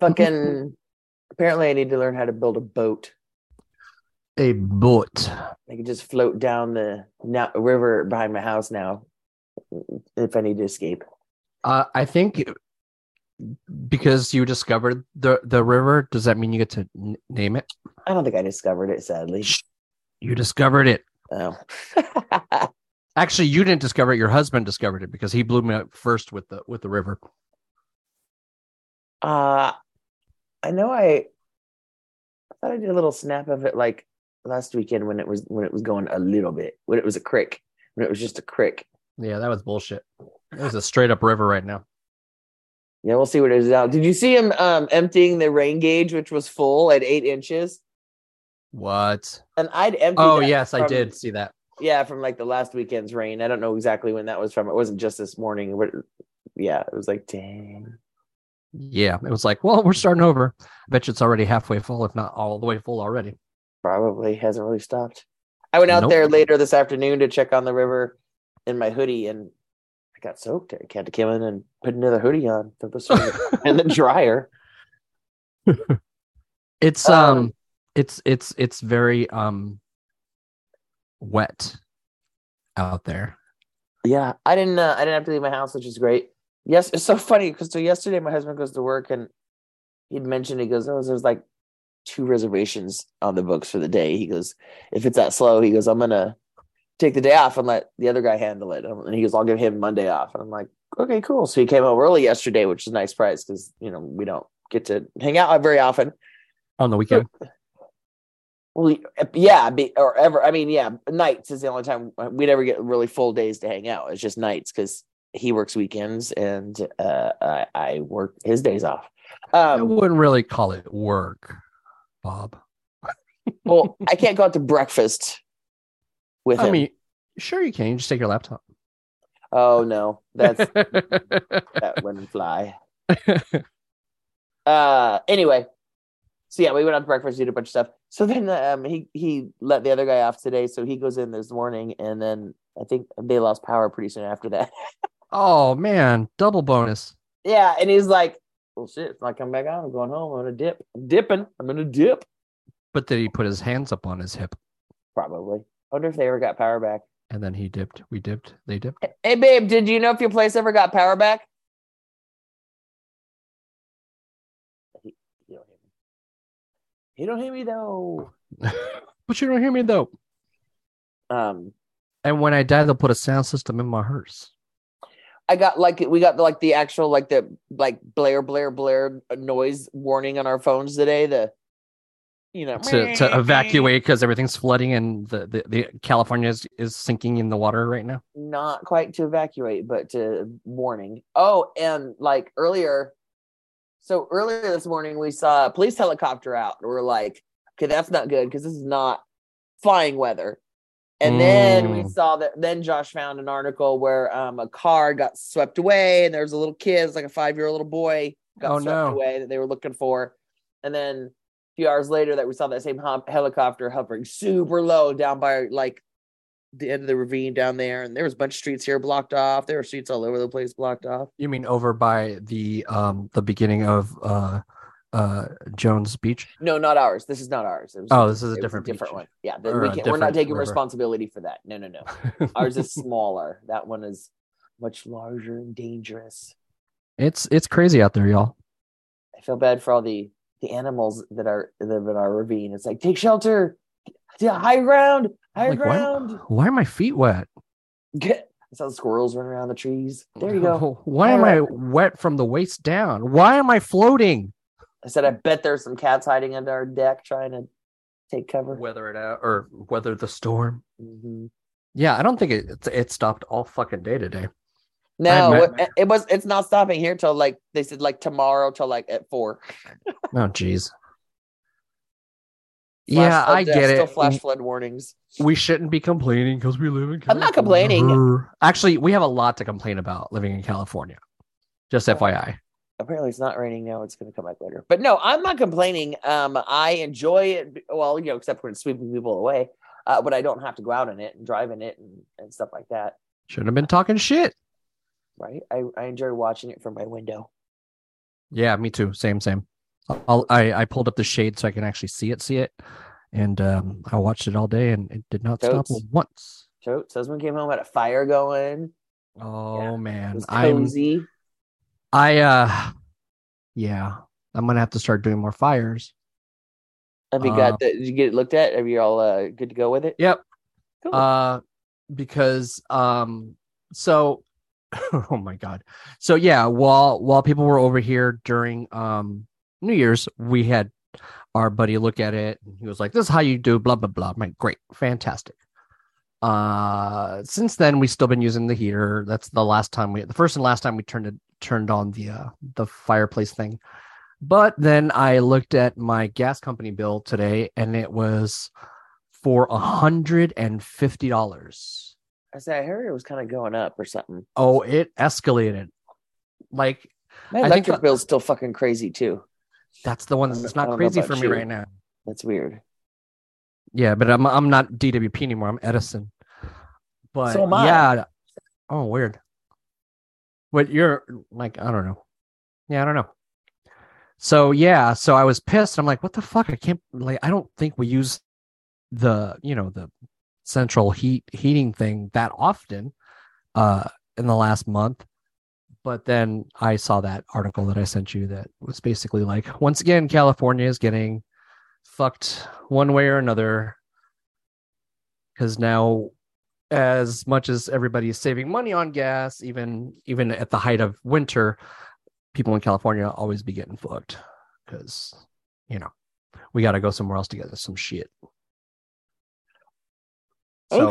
Fucking. Apparently, I need to learn how to build a boat. a boat. I can just float down the now, river behind my house now if I need to escape. Uh, I think because you discovered the the river, does that mean you get to n- name it? I don't think I discovered it, sadly. You discovered it. Oh. Actually, you didn't discover it. Your husband discovered it because he blew me up first with the with the river. uh, I know I, I thought I did a little snap of it like last weekend when it was when it was going a little bit when it was a crick when it was just a crick. Yeah, that was bullshit. It was a straight up river right now. Yeah, we'll see what it is out. Did you see him um, emptying the rain gauge, which was full at eight inches? What? And I'd empty. Oh yes, I did see that. Yeah, from like the last weekend's rain. I don't know exactly when that was from. It wasn't just this morning, but yeah, it was like, dang. Yeah, it was like, well, we're starting over. I bet you it's already halfway full, if not all the way full already. Probably hasn't really stopped. I went out Nope. there later this afternoon to check on the river in my hoodie, and I got soaked. I had to come in and put another hoodie on for the in the dryer. It's Um, um, it's it's it's very um wet out there. Yeah, I didn't. Uh, I didn't have to leave my house, which is great. Yes, it's so funny because so yesterday my husband goes to work and he'd mentioned he goes, "Oh, there's like two reservations on the books for the day." He goes, "If it's that slow, he goes, I'm gonna take the day off and let the other guy handle it." And he goes, "I'll give him Monday off." And I'm like, "Okay, cool." So he came home early yesterday, which is a nice price because you know we don't get to hang out very often. On the weekend. Well, yeah, be, or ever. I mean, yeah, nights is the only time we never get really full days to hang out. It's just nights because he works weekends and uh, I, I work his days off. I Um, wouldn't really call it work, Bob. well, I can't go out to breakfast with I him. mean, sure you can. You just take your laptop. oh no, that's that wouldn't fly. Uh, anyway, so yeah, we went out to breakfast, did a bunch of stuff. So then um, he he let the other guy off today, so he goes in this morning, and then I think they lost power pretty soon after that. oh man, double bonus. Yeah, and he's like, "Well, shit, if I come back out, I'm going home. I'm gonna dip. I'm dipping. I'm gonna dip." But then he put his hands up on his hip, Probably. I wonder if they ever got power back. and then he dipped. We dipped. They dipped. Hey, babe, did you know if your place ever got power back? He, he don't hear me. He don't hear me though. but you don't hear me though. Um, And when I die, they'll put a sound system in my hearse. I got like we got like the actual like the like Blair Blair Blair noise warning on our phones today. The you know to, to evacuate because everything's flooding and the, the, the California is, is sinking in the water right now. not quite to evacuate, but to warning. Oh, and like earlier, so earlier this morning we saw a police helicopter out. And we're like, okay, that's not good because this is not flying weather. And then we Mm. saw that. Then Josh found an article where um, a car got swept away, and there was a little kid, it's like a five year old little boy, got Oh, swept no. away that they were looking for. And then a few hours later, that we saw that same hum- helicopter hovering super low down by like the end of the ravine down there, and there was a bunch of streets here blocked off. There were streets all over the place blocked off. You mean over by the um the beginning of uh uh Jones Beach? No, not ours. This is not ours. It was Oh, this is a different different beach. one. Yeah, the- we can't, we're not taking river. responsibility for that. No, no, no. ours is smaller. That one is much larger and dangerous. it's it's crazy out there, y'all. I feel bad for all the the animals that are that live in our ravine. It's like take shelter, yeah, high ground, high Like, ground. why, why are my feet wet? Get. I saw the squirrels running around the trees. There you go. Why am I wet from the waist down? Why am I floating? I said, I bet there's some cats hiding under our deck trying to take cover. Weather it out or weather the storm. hmm Yeah, I don't think it it, it stopped all fucking day today. No, met- it, it was. It's not stopping here till like they said, like tomorrow till like at four. Oh jeez. Flash Yeah, flood- I yeah, get Still it. flash flood warnings. we shouldn't be complaining because we live in California. I'm not complaining. Actually, we have a lot to complain about living in California. Just FYI. Apparently, it's not raining now. It's going to come back later. But no, I'm not complaining. Um, I enjoy it. Well, you know, except when it's sweeping people away. Uh, but I don't have to go out in it and drive in it and, and stuff like that. Shouldn't have been talking shit. right? I, I enjoy watching it from my window. Yeah, me too. Same, same. I'll, I I pulled up the shade so I can actually see it, see it, and um, I watched it all day, and it did not stop once. So husband came home, had a fire going. Oh Yeah, It man, I'm cozy. I uh, yeah, I'm gonna have to start doing more fires. Have you Uh, got that? Did you get it looked at? Are you all uh, good to go with it? Yep. Cool. Uh, because um, so oh my god, so yeah, while while people were over here during um New Year's, we had our buddy look at it, and he was like, "This is how you do blah blah blah." I'm like, "Great, fantastic." Uh, since then, we've still been using the heater. That's the last time we, the first and last time we turned it turned on the uh the fireplace thing. But then I looked at my gas company bill today, and it was for a hundred and fifty dollars. I said I heard it was kind of going up or something. Oh, it escalated. Like My I think electric bill's still fucking crazy too. That's the one that's not crazy for me you. right now. That's weird. Yeah, but I'm I'm not DWP anymore. I'm Edison. But So am I. yeah. Oh, weird. But you're like I don't know. Yeah, I don't know. So yeah, so I was pissed. I'm like, what the fuck? I can't like I don't think we use the you know the central heat heating thing that often uh in the last month. But then I saw that article that I sent you that was basically like once again California is getting fucked one way or another because now as much as everybody is saving money on gas even even at the height of winter people in california always be getting fucked because you know we got to go somewhere else to get some shit. So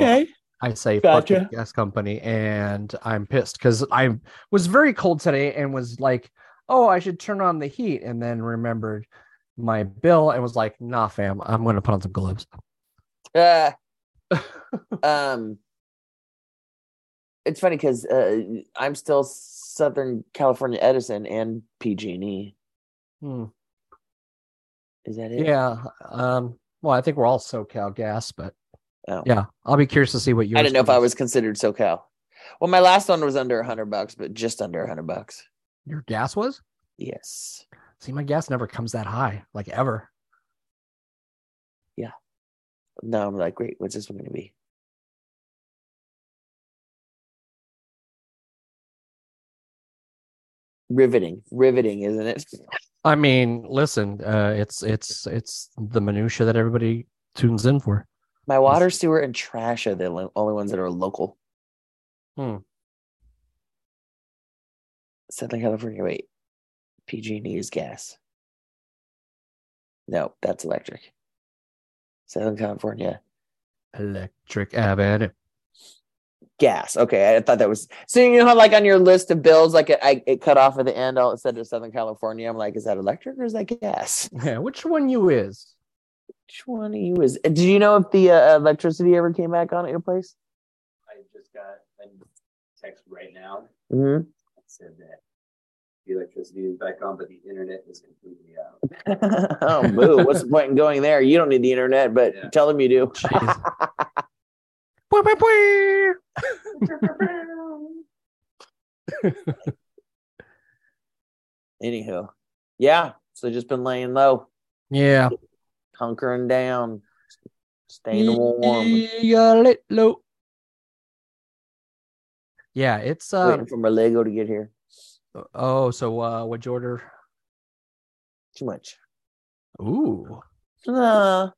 i say fuck the gas company and i'm pissed because i was very cold today and was like oh i should turn on the heat and then remembered my bill and was like nah fam i'm gonna put on some gloves Uh, um, it's funny because uh, I'm still Southern California Edison and PG&E. Hmm. Is that it? Yeah. Um, well, I think we're all SoCal gas, but Oh. yeah, I'll be curious to see what yours. I didn't know if I was considered SoCal. Well, my last one was under a hundred bucks, but just under a hundred bucks. Your gas was? Yes. See, my gas never comes that high, like ever. Yeah. Now I'm like, great. What's this one going to be? Riveting, riveting, isn't it? I mean, listen, uh, it's it's it's the minutia that everybody tunes in for. My water, sewer, and trash are the only ones that are local. Hmm. Southern California. Wait, PG&E is gas. No, that's electric. Southern California Electric Avenue. gas. Okay, I thought that was so. You know how like on your list of bills, like it, I, it cut off at the end. All it said is Southern California. I'm like, is that electric or is that gas? Yeah, which one you is? Which one of you is? Did you know if the uh, electricity ever came back on at your place? I just got a text right now Mm-hmm. that said that the electricity is back on, but the internet is completely out. oh, boo! What's the point in going there? You don't need the internet, but Yeah. tell them you do. Anywho, yeah. So just been laying low, yeah. Hunkering down, staying warm, Yeah, lit low. Yeah, it's uh waiting for my Lego to get here. oh, so uh what'd you order? Too much. Ooh. Uh,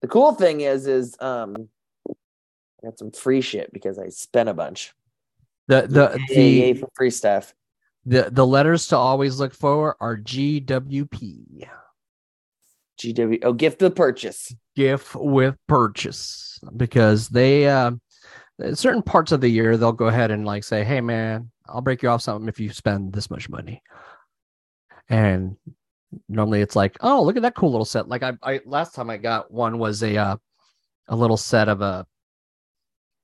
the cool thing is, is um, I got some free shit because I spent a bunch. The the Yay, yay the for free stuff. the, the letters to always look for are GWP. GW. Oh, gift of purchase. gift with purchase because they uh certain parts of the year they'll go ahead and like say hey man i'll break you off something if you spend this much money and normally it's like oh look at that cool little set like i, I last time i got one was a uh, a little set of a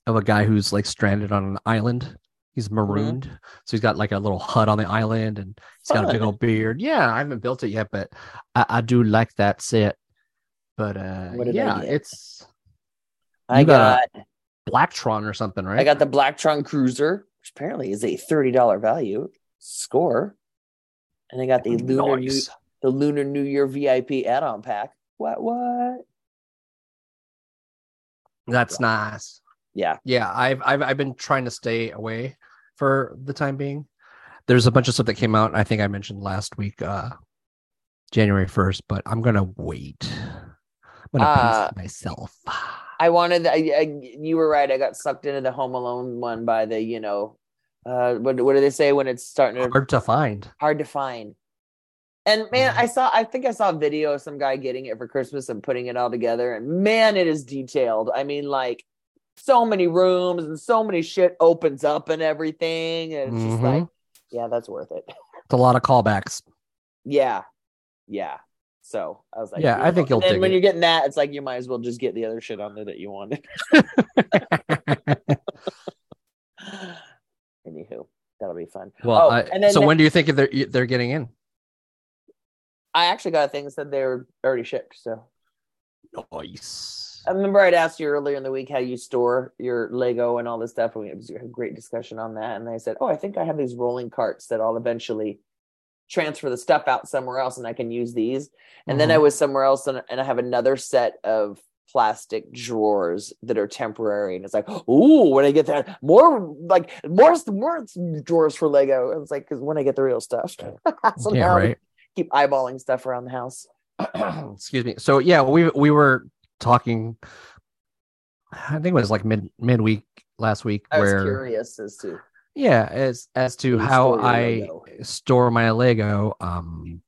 of a guy who's like stranded on an island he's marooned so he's got like a little hut on the island and he's got a big old beard yeah i haven't built it yet but i, I do like that set but uh What did I yeah it's I got got, Blacktron or something, right? I got the Blacktron Cruiser. which apparently is a thirty dollar value. Score, and I got the lunar new, the lunar New Year VIP add on pack. What? What? That's nice. Yeah. Yeah, I've I've I've been trying to stay away for the time being. There's a bunch of stuff that came out. I think I mentioned last week, uh January first, but I'm gonna wait. I'm gonna Uh, pace myself. I wanted. I, I, you were right. I got sucked into the Home Alone one by the, you know, uh, what what do they say when it's starting to Hard to find. hard to find. And man, Mhm. I saw. I think I saw a video of some guy getting it for Christmas and putting it all together. And man, it is detailed. I mean, like so many rooms and so many shit opens up and everything. And it's just Mhm. like, yeah, that's worth it. It's a lot of callbacks. yeah, yeah. So I was like, Yeah, I think you'll and when it. you're getting that, it's like you might as well just get the other shit on there that you wanted. Anywho, that'll be fun. well, Oh, I- and then so when do you think they're they're getting in? I actually got a thing that said they were already shipped. So Nice. I remember I'd asked you earlier in the week how you store your Lego and all this stuff. And we had a great discussion on that. And I said, Oh, I think I have these rolling carts that I'll eventually transfer the stuff out somewhere else and I can use these. And then I Mm-hmm. was somewhere else and, and I have another set of plastic drawers that are temporary. And it's like, Ooh, when I get that, more like more, more drawers for Lego. It was like, because when I get the real stuff. so yeah, now right. keep eyeballing stuff around the house. Excuse me. So yeah, we we were talking. I think it was like mid midweek last week, I was where curious as to yeah, as as to how I store my Lego. Um,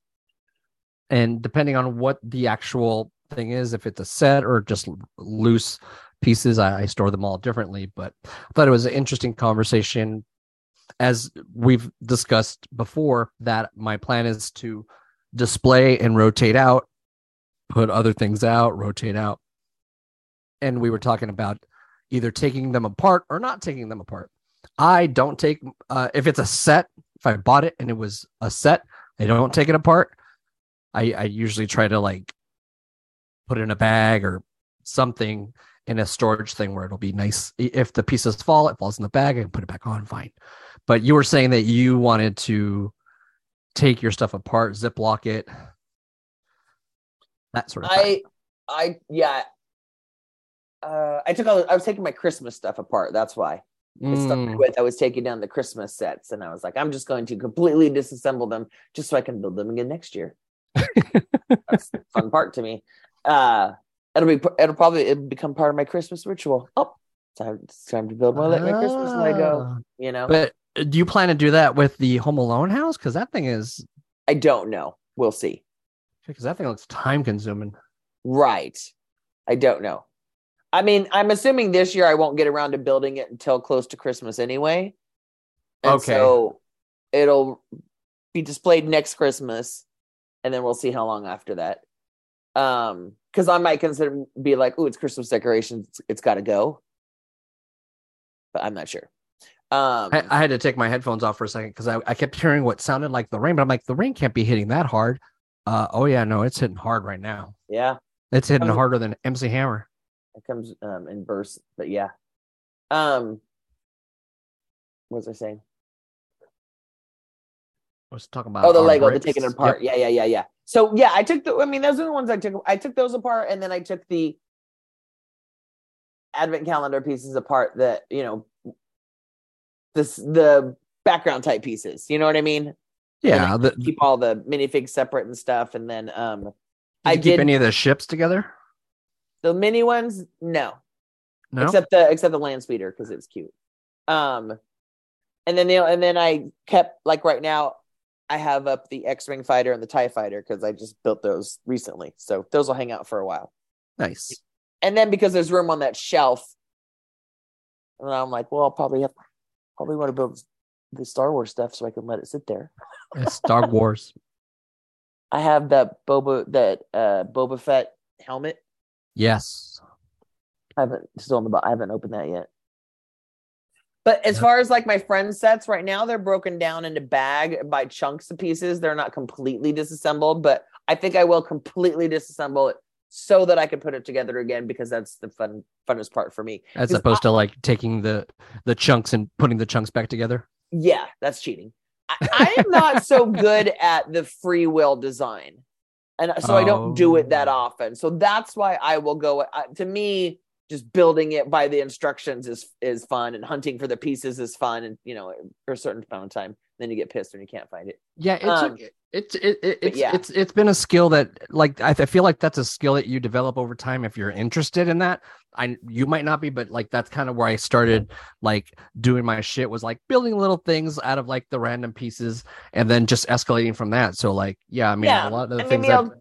and depending on what the actual thing is, if it's a set or just loose pieces, I, I store them all differently. But I thought it was an interesting conversation. As we've discussed before, that my plan is to display and rotate out, put other things out, rotate out. And we were talking about either taking them apart or not taking them apart. I don't take uh, if it's a set. If I bought it and it was a set, I don't take it apart. I, I usually try to like put it in a bag or something in a storage thing where it'll be nice. If the pieces fall, it falls in the bag I can put it back on. Fine. But you were saying that you wanted to take your stuff apart, ziplock it, that sort of thing. I, I, yeah. Uh, I took all. I was taking my Christmas stuff apart. That's why. Mm, with. I was taking down the Christmas sets, and I was like, I'm just going to completely disassemble them, just so I can build them again next year. That's the fun part to me. Uh, it'll be. It'll probably it'll become part of my Christmas ritual. Oh, time, it's time to build my, my Christmas Lego. ah. You know, But uh, do you plan to do that with the Home Alone house? Because that thing is I don't know. We'll see. because that thing looks time consuming. Right. I don't know. I mean, I'm assuming this year I won't get around to building it until close to Christmas anyway. And Okay. So it'll be displayed next Christmas, and then we'll see how long after that. Um, because I might consider be like, oh, it's Christmas decorations, it's, it's got to go. But I'm not sure. Um, I, I had to take my headphones off for a second because I, I kept hearing what sounded like the rain, but I'm like, the rain can't be hitting that hard. Uh, oh yeah, no, it's hitting hard right now. yeah, It's hitting Um, harder than MC Hammer. It comes um in bursts, but yeah. Um, what was I saying? I was talking about Oh, the Lego, the taking it Yep. apart. Yeah, yeah, yeah, yeah. So yeah, I took the. I mean, those are the ones I took. I took those apart, and then I took the advent calendar pieces apart. That you know, this the background type pieces. You know what I mean? Yeah, the, Keep all the minifigs separate and stuff, and then um, did I you keep any of the ships together? The mini ones. No, No. except the except the land speeder because it's cute. Um, and then the and then I kept like right now I have up the X Wing fighter and the Tie fighter because I just built those recently, so those will hang out for a while. nice. And then because there's room on that shelf, and I'm like, well, I'll probably have probably want to build the Star Wars stuff so I can let it sit there. Star Wars. I have that Boba that uh Boba Fett helmet. Yes. I haven't still in the bo- I haven't opened that yet. But as Yeah. far as like my friend sets right now, they're broken down into bag by chunks of pieces. They're not completely disassembled, but I think I will completely disassemble it so that I can put it together again because that's the fun funnest part for me. As opposed to like taking the the chunks and putting the chunks back together. Yeah, that's cheating. I, I am not so good at the free will design, and so I don't do it that Oh. often. So that's why I will go. Uh, to me, just building it by the instructions is is fun, and hunting for the pieces is fun, and you know, for a certain amount of time, then you get pissed when you can't find it. Yeah, it's Um, it's it, it, it's yeah. it's it's been a skill that like I, I feel like that's a skill that you develop over time if you're interested in that. I you might not be, but like that's kind of where I started like doing my shit was like building little things out of like the random pieces and then just escalating from that. So like yeah, I mean Yeah, a lot of the and things maybe that, I'll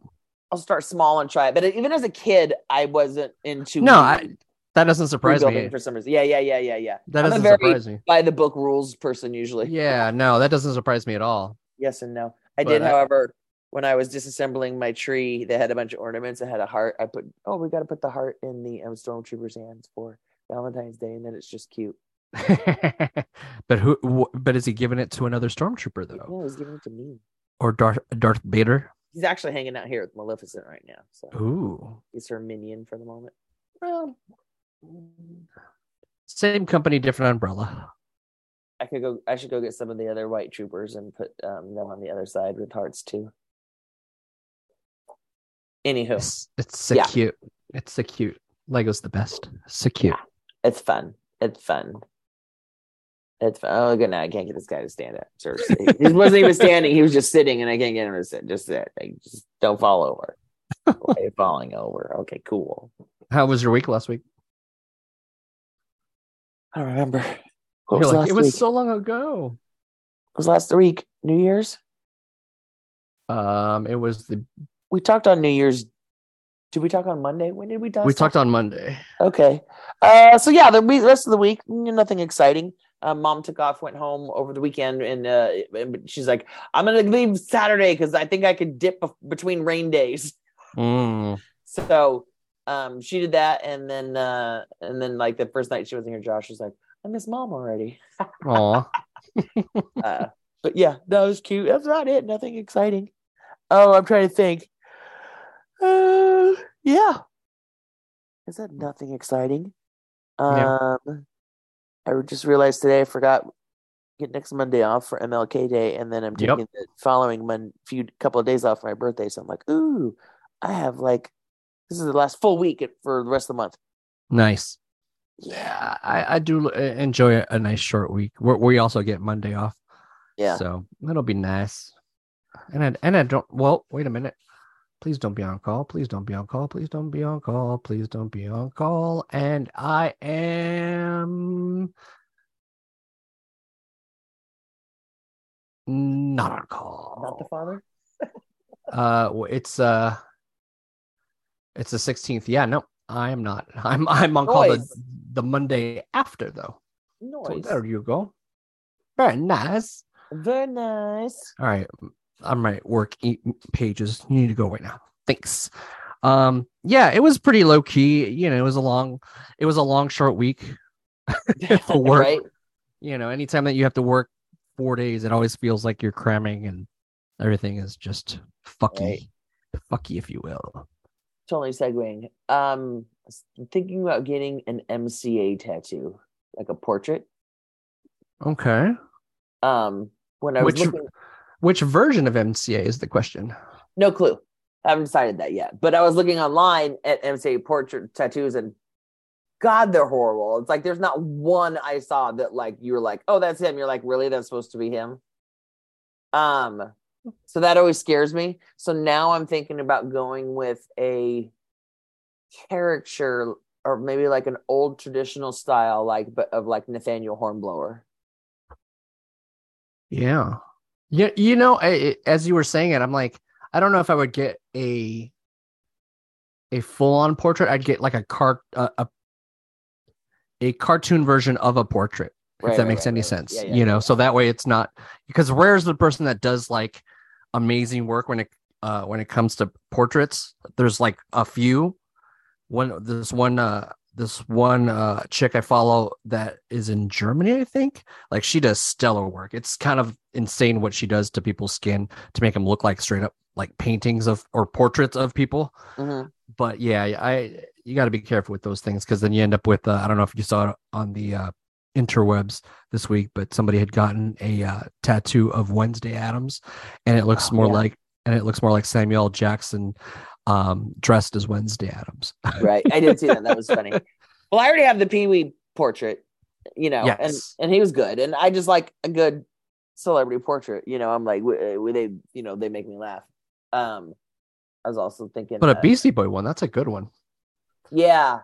I'll start small and try it. But even as a kid, I wasn't into No, I- that doesn't surprise me. for some reason. Yeah, yeah, yeah, yeah, yeah. That doesn't very surprise me. by the book rules person usually. Yeah, no, that doesn't surprise me at all. Yes and no. I But did, I- however, when I was disassembling my tree, they had a bunch of ornaments. It had a heart. I put, oh, we got to put the heart in the um, stormtrooper's hands for Valentine's Day, and then it's just cute. but who? wh- But is he giving it to another stormtrooper though, No, he's giving it to me. or Darth Darth Vader? He's actually hanging out here with Maleficent right now, so Ooh, he's her minion for the moment. Well, same company, different umbrella. I could go. I should go get some of the other white troopers and put um, them on the other side with hearts too. Anywho, It's, it's so Yeah. cute. It's so cute. Lego's the best. So cute. it's fun. It's fun. It's fun. Oh, good. Now I can't get this guy to stand up. Seriously, he wasn't even standing. He was just sitting, and I can't get him to sit. Just sit. Like, just don't fall over. okay, falling over. Okay, cool. How was your week last week? I don't remember. What was like, it was week? so long ago. It was last week. New Year's. Um, it was the We talked on New Year's. Did we talk on Monday? When did we talk? we talked on Monday. Okay. Uh, so yeah, the week, rest of the week, mm, nothing exciting. Um, mom took off, went home over the weekend, and uh, and she's like, "I'm gonna leave Saturday because I think I could dip bef- between rain days." Mm. So, um, she did that, and then uh, and then like the first night she wasn't here, Josh was like, "I miss mom already." Aw. Uh, but yeah, that was cute. That's not it. Nothing exciting. Oh, I'm trying to think. Uh, yeah. Is that nothing exciting? Yeah. Um, I just realized today I forgot get next Monday off for MLK Day, and then I'm Yep. taking the following mon- few couple of days off for my birthday. So I'm like, ooh, I have like this is the last full week for the rest of the month. Nice. Yeah, I, I do uh, enjoy a, a nice short week. we we also get Monday off. Yeah. So that'll be nice. And I and I don't well, wait a minute. Please don't be on call. Please don't be on call. Please don't be on call. Please don't be on call. And I am not on call. Not the father. Uh, it's uh, it's the sixteenth. Yeah, no, I am not. I'm I'm on call the, the Monday after though. So there you go. Very nice. Very nice. All right, I'm my work pages. You need to go right now. Thanks. Um, yeah, it was pretty low key. You know, it was a long, it was a long, short week. For work. right? You know, anytime that you have to work four days, it always feels like you're cramming and everything is just fucky, Right. fucky, if you will. Totally segueing. Um, was thinking about getting an MCA tattoo, like a portrait. Okay. Um, when I was Which- looking, Which version of MCA is the question? no clue. I haven't decided that yet. But I was looking online at MCA portrait tattoos, and God, they're horrible. It's like there's not one I saw that like you were like, oh, that's him. You're like, really? That's supposed to be him. Um, so that always scares me. So now I'm thinking about going with a caricature or maybe like an old traditional style, like but of like Nathaniel Hornblower. Yeah. Yeah, you know, I, as you were saying it, I'm like, I don't know if I would get a a full on portrait. I'd get like a cart uh, a a cartoon version of a portrait, Right, if that right, makes right, any sense. Yeah, yeah, you know, so that way it's not because Rare's the person that does like amazing work when it uh when it comes to portraits. There's like a few. One this one uh this one uh chick I follow that is in Germany, I think. Like she does stellar work. It's kind of insane what she does to people's skin to make them look like straight up like paintings of or portraits of people. Mhm. but yeah, I you got to be careful with those things because then you end up with uh, I don't know if you saw it on the uh, interwebs this week, but somebody had gotten a uh, tattoo of Wednesday Addams, and it looks Oh, more yeah. like and it looks more like Samuel Jackson um, dressed as Wednesday Addams. Right. I did see that. That was funny. Well, I already have the Pee Wee portrait, you know, and Yes. and he was good, and I just like a good celebrity portrait. You know, I'm like, w- w- they, you know, they make me laugh. Um, I was also thinking, but a uh, Beastie Boy one, that's a good one. yeah.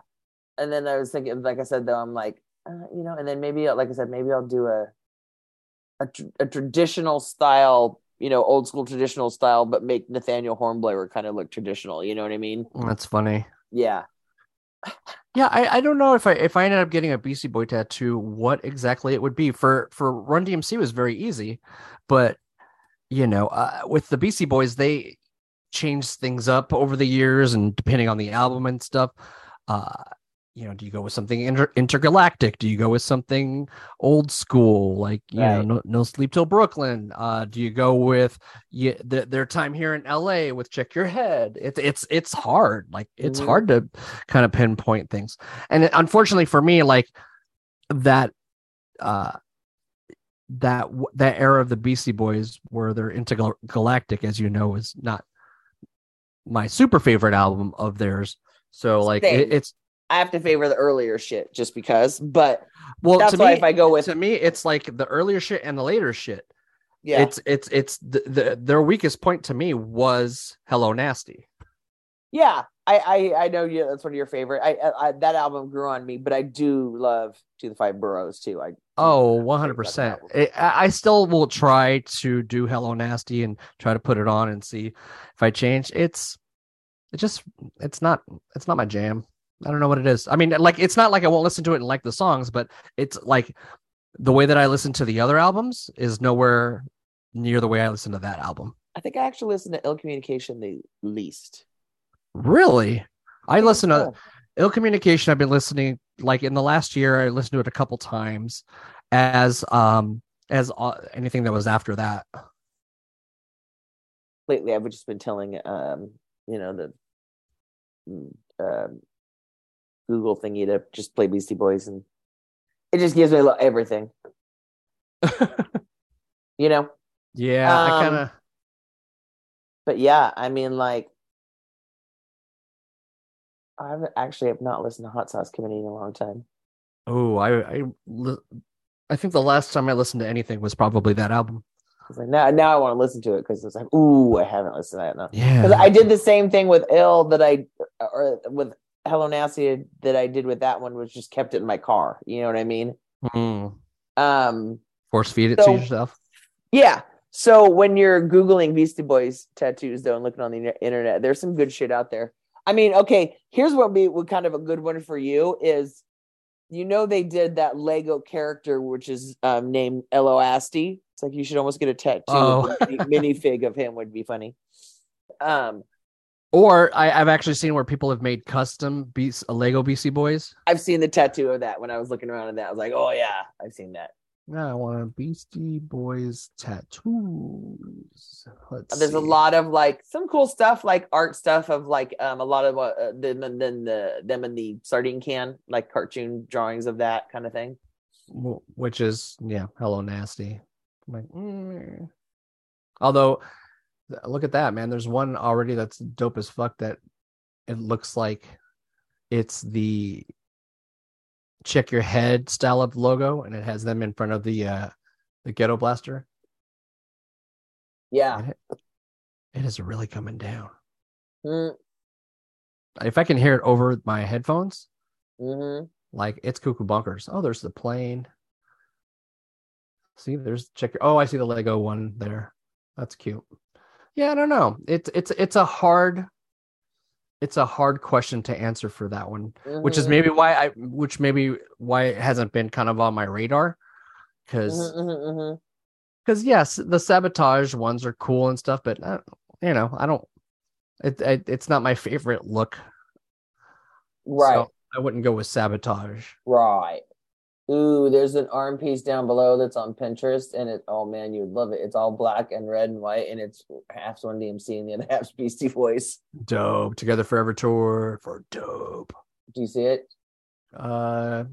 And then I was thinking, like I said, though, I'm like, uh, you know, and then maybe, like I said, maybe I'll do a a, tr- a traditional style, you know, old school traditional style, but make Nathaniel Hornblower kind of look traditional. You know what I mean? That's funny. Yeah. Yeah, I, I don't know if I if I ended up getting a Beastie Boy tattoo, what exactly it would be. For for Run DMC was very easy, but you know, uh, with the Beastie Boys, they changed things up over the years, and depending on the album and stuff, uh, you know, do you go with something inter- intergalactic? Do you go with something old school, like you Right. know, no, no Sleep Till Brooklyn? Uh, do you go with yeah, the, their time here in L.A. with Check Your Head? It's it's it's hard, like it's Mhm. hard to kind of pinpoint things, and unfortunately for me, like that, uh, that that era of the Beastie Boys, where they're intergalactic, as you know, is not my super favorite album of theirs. So like it, it's I have to favor the earlier shit just because, but well that's to why me if I go with to me it's like the earlier shit and the later shit. yeah, It's it's it's the, the their weakest point to me was Hello Nasty. yeah, I, I I know you. That's one of your favorite. I, I, I that album grew on me, but I do love To the Five Boroughs too. I Oh, 100%. love that I I still will try to do Hello Nasty and try to put it on and see if I change. It's it just it's not it's not my jam. I don't know what it is. I mean, like it's not like I won't listen to it and like the songs, but it's like the way that I listen to the other albums is nowhere near the way I listen to that album. I think I actually listen to Ill Communication the least. Really? I listen to Ill Communication. I've been listening like in the last year. I listened to it a couple times as um as uh, anything that was after that. lately I've just been telling um you know the mm, um Google thingy to just play Beastie Boys and it just gives me a everything. You know, Yeah, I Um, kind of. but yeah, I mean, like, I haven't actually have not listened to Hot Sauce Committee in a long time. Oh, I I I think the last time I listened to anything was probably that album. It's like now, now I want to listen to it because it's like, ooh, I haven't listened to that enough. Yeah, Because I did the same thing with Ill that I, or with Hello Nasty that I did with that one, was just kept it in my car. You know what I mean? Mm. Um, force feed it So- to yourself. yeah. So when you're googling Beastie Boys tattoos, though, and looking on the internet, there's some good shit out there. I mean, okay, here's what be what kind of a good one for you is, you know, they did that Lego character which is um, named Eloasti. It's like you should almost get a tattoo. Oh. mini, minifig of him would be funny. Um, Or I, I've actually seen where people have made custom beats Lego Beastie Boys. I've seen the tattoo of that when I was looking around at that. I was like, oh yeah, I've seen that. Yeah, I want a Beastie Boys tattoos. Let's There's a lot of like some cool stuff, like art stuff of like um a lot of uh, uh, them and then the them in the sardine can, like cartoon drawings of that kind of thing. Which is yeah, Hello Nasty. I'm like, mm. although, th- look at that man. There's one already that's dope as fuck. That it looks like it's the check your head style of logo, and it has them in front of the uh the ghetto blaster. Yeah. It, it is really coming down. Mm, If I can hear it over my headphones, hmm like it's cuckoo bunkers. Oh, there's the plane. See, there's check. Your, oh, I see the Lego one there. That's cute. Yeah, I don't know. It's it's it's a hard, it's a hard question to answer for that one, which is Mhm. maybe why I, which maybe why it hasn't been kind of on my radar, because Mhm, mhm, mhm. because yes, the sabotage ones are cool and stuff, but uh, you know, I don't. It, it it's not my favorite look. Right, So I wouldn't go with sabotage. right. Ooh, there's an arm piece down below that's on Pinterest, and it. Oh man, you'd love it. It's all black and red and white, and it's half Run DMC and the other half's Beastie Boys. Dope. Together Forever tour for dope. Do you see it? Uh,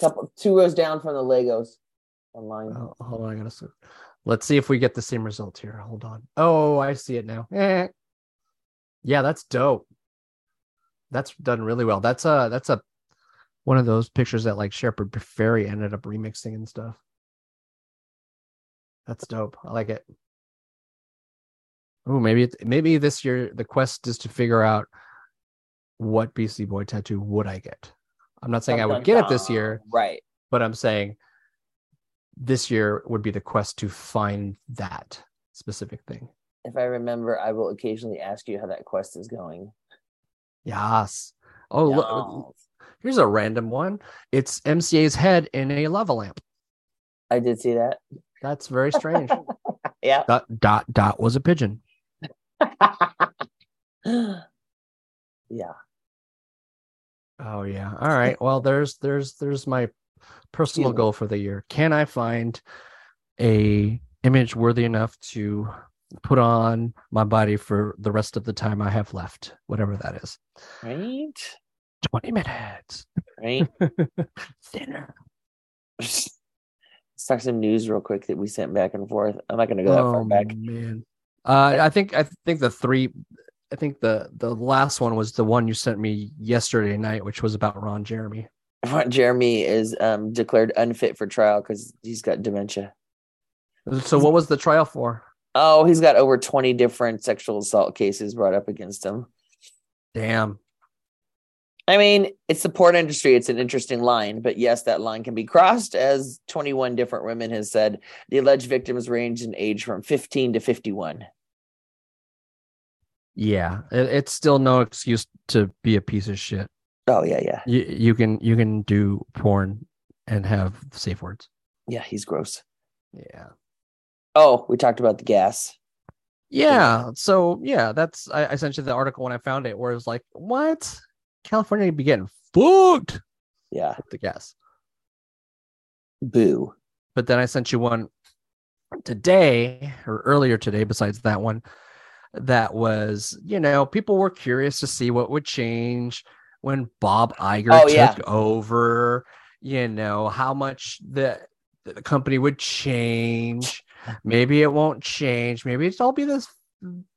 Couple two rows down from the Legos online. oh, hold on. I gotta see. Let's see if we get the same result here. Hold on. Oh, I see it now. Eh. Yeah, that's dope. That's done really well. That's a that's a one of those pictures that like Shepard Fairey ended up remixing and stuff. That's dope. I like it. Oh, maybe it, maybe this year the quest is to figure out what Beastie Boy tattoo would I get. I'm not saying I would dun, get it this year, Right. but I'm saying this year would be the quest to find that specific thing. If I remember, I will occasionally ask you how that quest is going. Yes. Oh, look, Yes. Here's a random one. It's MCA's head in a lava lamp. I did see that. That's very strange. Yeah. dot dot dot was a pigeon. yeah. Oh yeah. All right. Well, there's there's there's my personal goal for the year. Can I find a image worthy enough to put on my body for the rest of the time I have left, whatever that is. Right. 20 minutes. Right. Dinner. Let's talk some news real quick that we sent back and forth. I'm not going to go that far Oh back. man. Uh, I think I think the three I think the the last one was the one you sent me yesterday night, which was about Ron Jeremy. Ron Jeremy is um, declared unfit for trial because he's got dementia. So what was the trial for? Oh, he's got over 20 different sexual assault cases brought up against him. Damn. I mean, it's the porn industry. It's an interesting line, but yes, that line can be crossed, as 21 different women has said. The alleged victims range in age from 15 to 51. Yeah, it's still no excuse to be a piece of shit. Oh yeah, yeah, You you can you can do porn and have safe words. yeah. He's gross. Yeah. Oh, we talked about the gas. Yeah. So yeah, that's I, I sent you the article when I found it where it was like, what? California be getting fucked Yeah, with the gas. boo. But then I sent you one today or earlier today, besides that one, that was, you know, people were curious to see what would change when Bob Iger Oh, took yeah. over, you know, how much the the company would change. Maybe it won't change. Maybe it's all be this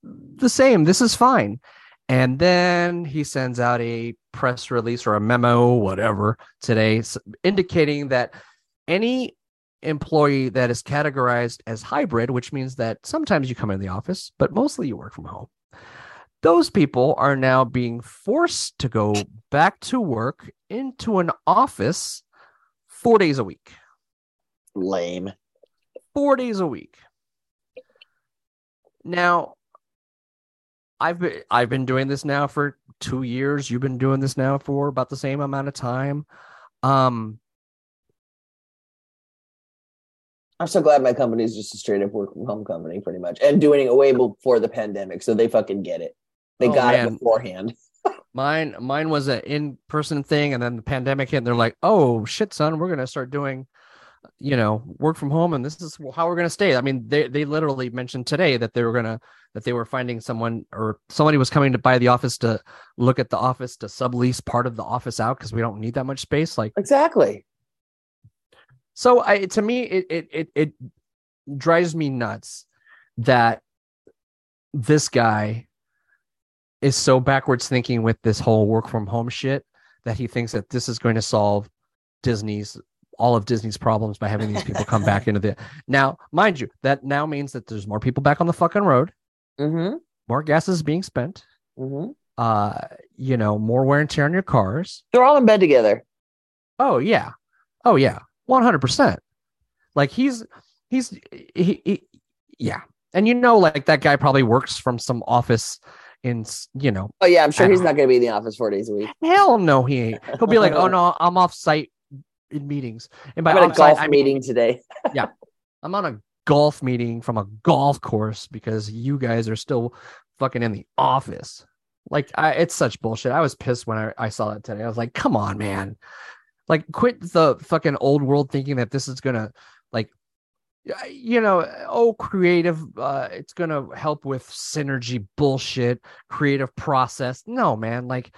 the same. This is fine. And then he sends out a press release or a memo, whatever, today, indicating that any employee that is categorized as hybrid, which means that sometimes you come in the office, but mostly you work from home. Those people are now being forced to go back to work into an office four days a week. Lame. Four days a week. Now, I've been I've been doing this now for two years. You've been doing this now for about the same amount of time. Um, I'm so glad my company is just a straight up work from home company, pretty much, and doing it way before the pandemic, so they fucking get it. They Oh, got man. it beforehand. Mine, mine was an in-person thing, and then the pandemic hit, and they're like, "Oh shit, son, we're gonna start doing, you know, work from home, and this is how we're gonna stay." I mean, they they literally mentioned today that they were gonna that they were finding someone or somebody was coming to buy the office to look at the office to sublease part of the office out because we don't need that much space. Like, Exactly. so I to me, it it it it drives me nuts that this guy is so backwards thinking with this whole work from home shit that he thinks that this is going to solve Disney's all of Disney's problems by having these people come back into the now, mind you, that now means that there's more people back on the fucking road, Mm-hmm. more gas is being spent, Mm-hmm. uh, you know, more wear and tear on your cars. They're all in bed together. Oh yeah. Oh yeah. 100%. Like he's he's he, he yeah. And you know like that guy probably works from some office in you know, Oh yeah, I'm sure he's don't- not going to be in the office four days a week. hell no he ain't. He'll be like, "Oh no, I'm off site in meetings." And by I'm a golf I mean meeting today. Yeah, I'm on a golf meeting from a golf course because you guys are still fucking in the office. Like I, it's such bullshit. I was pissed when I, I saw that today. I was like, "Come on, man." Like, quit the fucking old world thinking that this is gonna like, you know, oh, creative. Uh, it's gonna help with synergy bullshit, creative process. No, man. Like,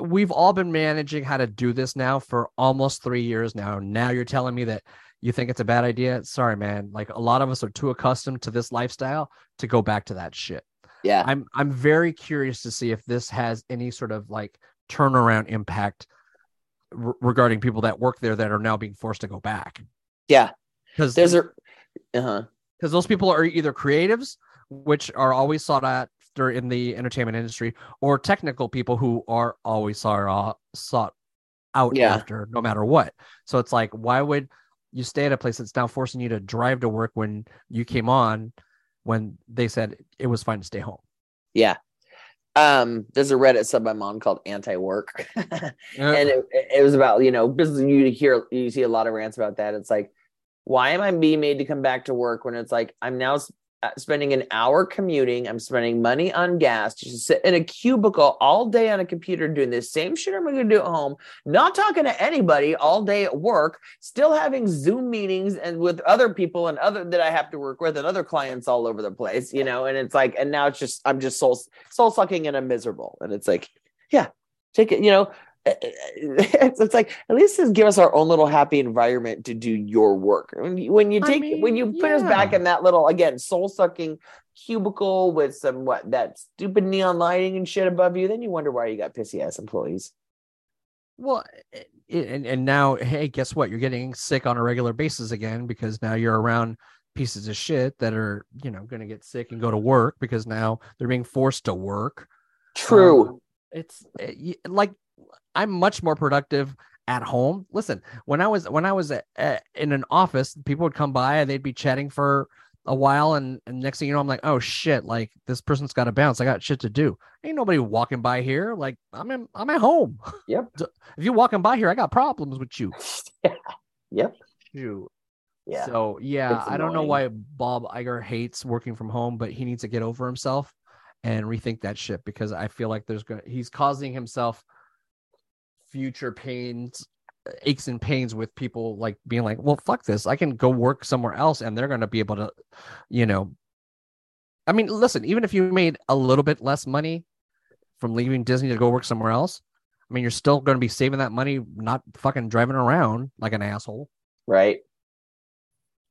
we've all been managing how to do this now for almost three years now. Now you're telling me that you think it's a bad idea? Sorry, man. Like, a lot of us are too accustomed to this lifestyle to go back to that shit. Yeah. I'm I'm very curious to see if this has any sort of like turnaround impact r- regarding people that work there that are now being forced to go back Yeah. because There's a uh-huh. because those people are either creatives which are always sought after in the entertainment industry or technical people who are always sought, sought out Yeah. after no matter what so it's like why would you stay at a place that's now forcing you to drive to work when you came on when they said it was fine to stay home Yeah. Um, there's a Reddit sub I'm on called anti-work. and it, it was about, you know, business you hear you see a lot of rants about that. It's like, why am I being made to come back to work when it's like I'm now Uh, spending an hour commuting, I'm spending money on gas to sit in a cubicle all day on a computer doing the same shit I'm gonna do at home, not talking to anybody all day at work, still having Zoom meetings and with other people and other that I have to work with and other clients all over the place, you know, and it's like, and now it's just I'm just soul soul sucking and I'm miserable. And it's like, yeah, take it, you know. Eh, eh, eh, it's, it's like at least just give us our own little happy environment to do your work. When you, when you I take mean, when you put us back in that little again soul sucking cubicle with some what that stupid neon lighting and shit above you, then you wonder why you got pissy ass employees. Well, and and now, hey, guess what? You're getting sick on a regular basis again because now you're around pieces of shit that are, you know, going to get sick and go to work because now they're being forced to work. True. Um, it's y- like I'm much more productive at home. Listen, when I was when I was at, at, in an office, people would come by and they'd be chatting for a while, and, and next thing you know, I'm like, oh shit, like this person's got to bounce. I got shit to do. Ain't nobody walking by here. Like I'm in, I'm at home. Yep. if you're walking by here, I got problems with you. Yep. You. Yeah. So yeah, It's I don't know why Bob Iger hates working from home, but he needs to get over himself and rethink that shit because I feel like there's gonna he's causing himself future pains, aches and pains with people like being like, well, fuck this, I can go work somewhere else and they're gonna be able to, you know. I mean, listen, even if you made a little bit less money from leaving Disney to go work somewhere else, I mean, you're still going to be saving that money, not fucking driving around like an asshole. right.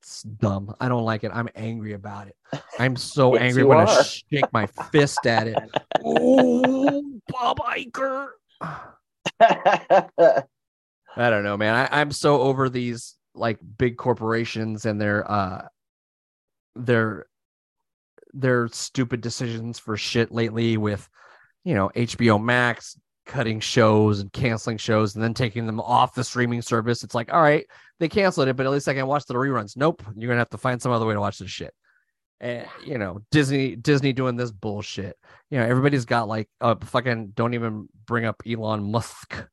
It's dumb. I don't like it. I'm angry about it. I'm so Yes, angry. you I'm gonna shake my fist at it. Oh, Bob Iger. I don't know, man. I, I'm so over these like big corporations and their uh their their stupid decisions for shit lately with you know HBO Max cutting shows and canceling shows and then taking them off the streaming service. It's like, all right, they canceled it, but at least I can watch the reruns. Nope, you're gonna have to find some other way to watch this shit. And you know, Disney Disney doing this bullshit. You know, everybody's got like a fucking don't even bring up Elon Musk,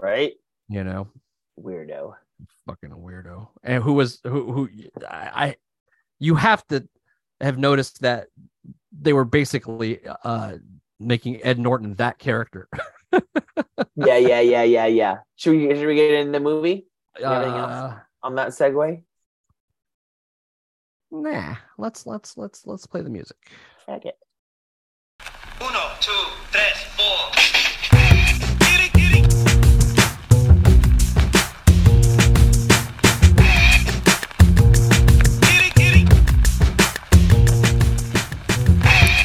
right. you know Weirdo. fucking weirdo. And who was who who I, I you have to have noticed that they were basically uh making Ed Norton that character. Yeah, yeah, yeah, yeah, yeah. Should we should we get in the movie? Uh, on that segue? Nah, let's let's let's let's play the music. Check it. Uno, two, tres, four.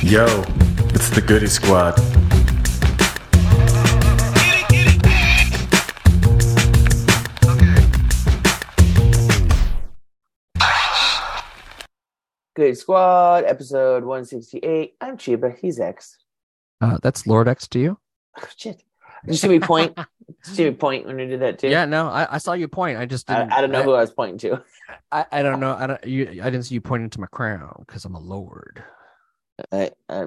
Yo, it's the Goody Squad. Good Squad, episode 168. I'm Cheeba. He's X. Uh, that's Lord EX to you. Oh, shit. Did you see me point? Did you see me point when we did that too? Yeah, no, I, I saw you point. I just didn't. I don't know who I was pointing to. I, I don't know. I don't. You, I didn't see you pointing to my crown because I'm a lord. I, I,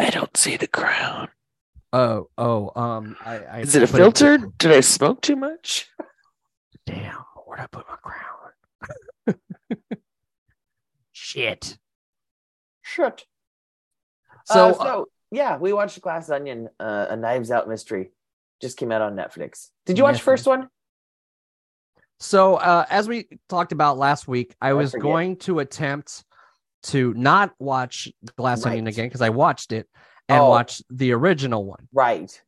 I don't see the crown. Oh, oh. Um, I. I Is it a filter? Did I smoke too much? Damn, where'd I put my crown? Shit. Shit. So, So, so yeah, we watched Glass Onion, uh, a Knives Out mystery. Just came out on Netflix. Did you watch the Netflix. first one? So, uh, as we talked about last week, I I was forget. going to attempt to not watch Glass Onion again because I watched it and Oh. watch the original one. Right.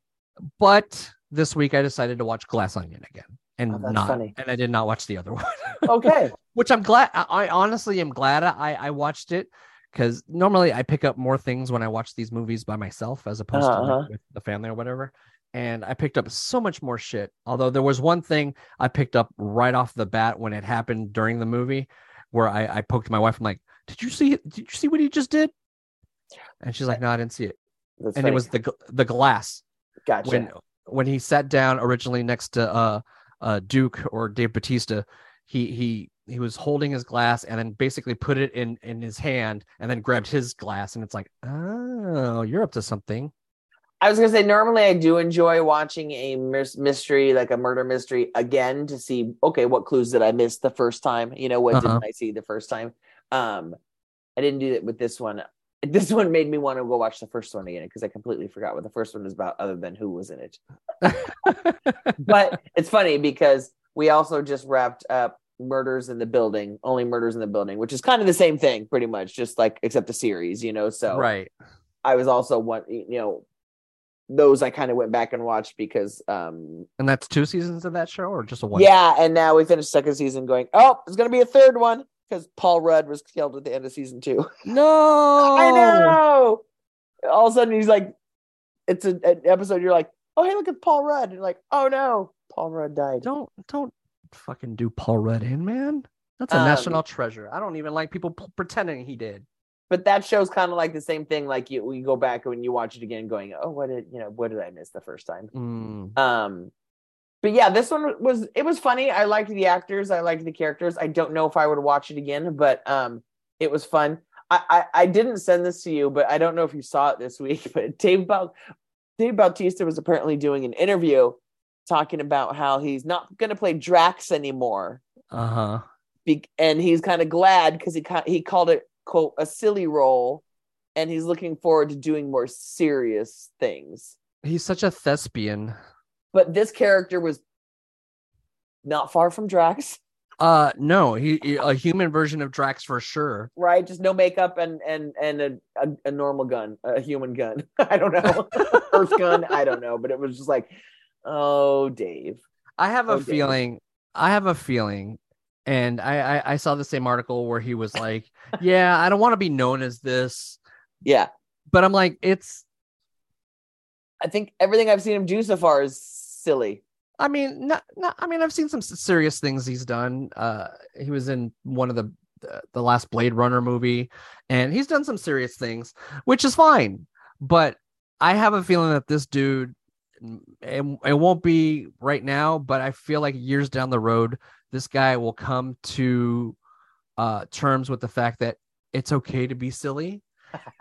But this week I decided to watch Glass Onion again and Oh, that's not, funny. and I did not watch the other one. Okay. Which I'm glad. I, I honestly am glad I, I watched it because normally I pick up more things when I watch these movies by myself as opposed to Uh-huh. like, with the family or whatever. And I picked up so much more shit. Although there was one thing I picked up right off the bat when it happened during the movie, where I, I poked my wife. I'm like, "Did you see? Did you see what he just did?" And she's like, "No, I didn't see it." That's and funny. it was the the glass gotcha. when when he sat down originally next to uh uh Duke or Dave Bautista, he he he was holding his glass and then basically put it in in his hand and then grabbed his glass and it's like, oh, you're up to something. I was gonna say normally I do enjoy watching a mystery, like a murder mystery, again to see okay what clues did I miss the first time? You know what Uh-huh. didn't I see the first time? Um, I didn't do that with this one. This one made me want to go watch the first one again because I completely forgot what the first one was about, other than who was in it. But it's funny because we also just wrapped up Murders in the Building, only Murders in the Building, which is kind of the same thing, pretty much, just like except the series, you know. So right. I was also one, you know, those I kind of went back and watched because, um, And that's two seasons of that show or just a one? yeah. And now we finished second season going, oh, there's going to be a third one because Paul Rudd was killed at the end of season two. No. I know. All of a sudden he's like, it's a, an episode. You're like, oh, hey, look at Paul Rudd. And you're like, oh no, Paul Rudd died. Don't don't fucking do Paul Rudd in, man. That's a Um, national treasure. I don't even like people p- pretending he did. But that show's kind of like the same thing. Like you, we go back and you watch it again, going, oh, what did you know? What did I miss the first time? Mm. Um, but yeah, this one was it was funny. I liked the actors. I liked the characters. I don't know if I would watch it again, but um, it was fun. I, I I didn't send this to you, but I don't know if you saw it this week. But Dave Baut- Dave Bautista was apparently doing an interview talking about how he's not going to play Drax anymore, Uh huh. be- and he's kind of glad because he ca- he called it quote a silly role, and he's looking forward to doing more serious things. He's such a thespian. But this character was not far from Drax. Uh, no, he, he- a human version of Drax for sure. right? Just no makeup and and and a, a, a normal gun, a human gun. I don't know, Earth gun. I don't know, but it was just like, oh, Dave. I have a Oh, Dave. feeling. I have a feeling, and I, I I saw the same article where he was like, "Yeah, I don't want to be known as this," Yeah, but I'm like, it's. I think everything I've seen him do so far is silly. I mean, not, not. I mean, I've seen some serious things he's done. Uh, he was in one of the the, last Blade Runner movie, and he's done some serious things, which is fine. But I have a feeling that this dude, it, it won't be right now, but I feel like years down the road, this guy will come to uh, terms with the fact that it's okay to be silly,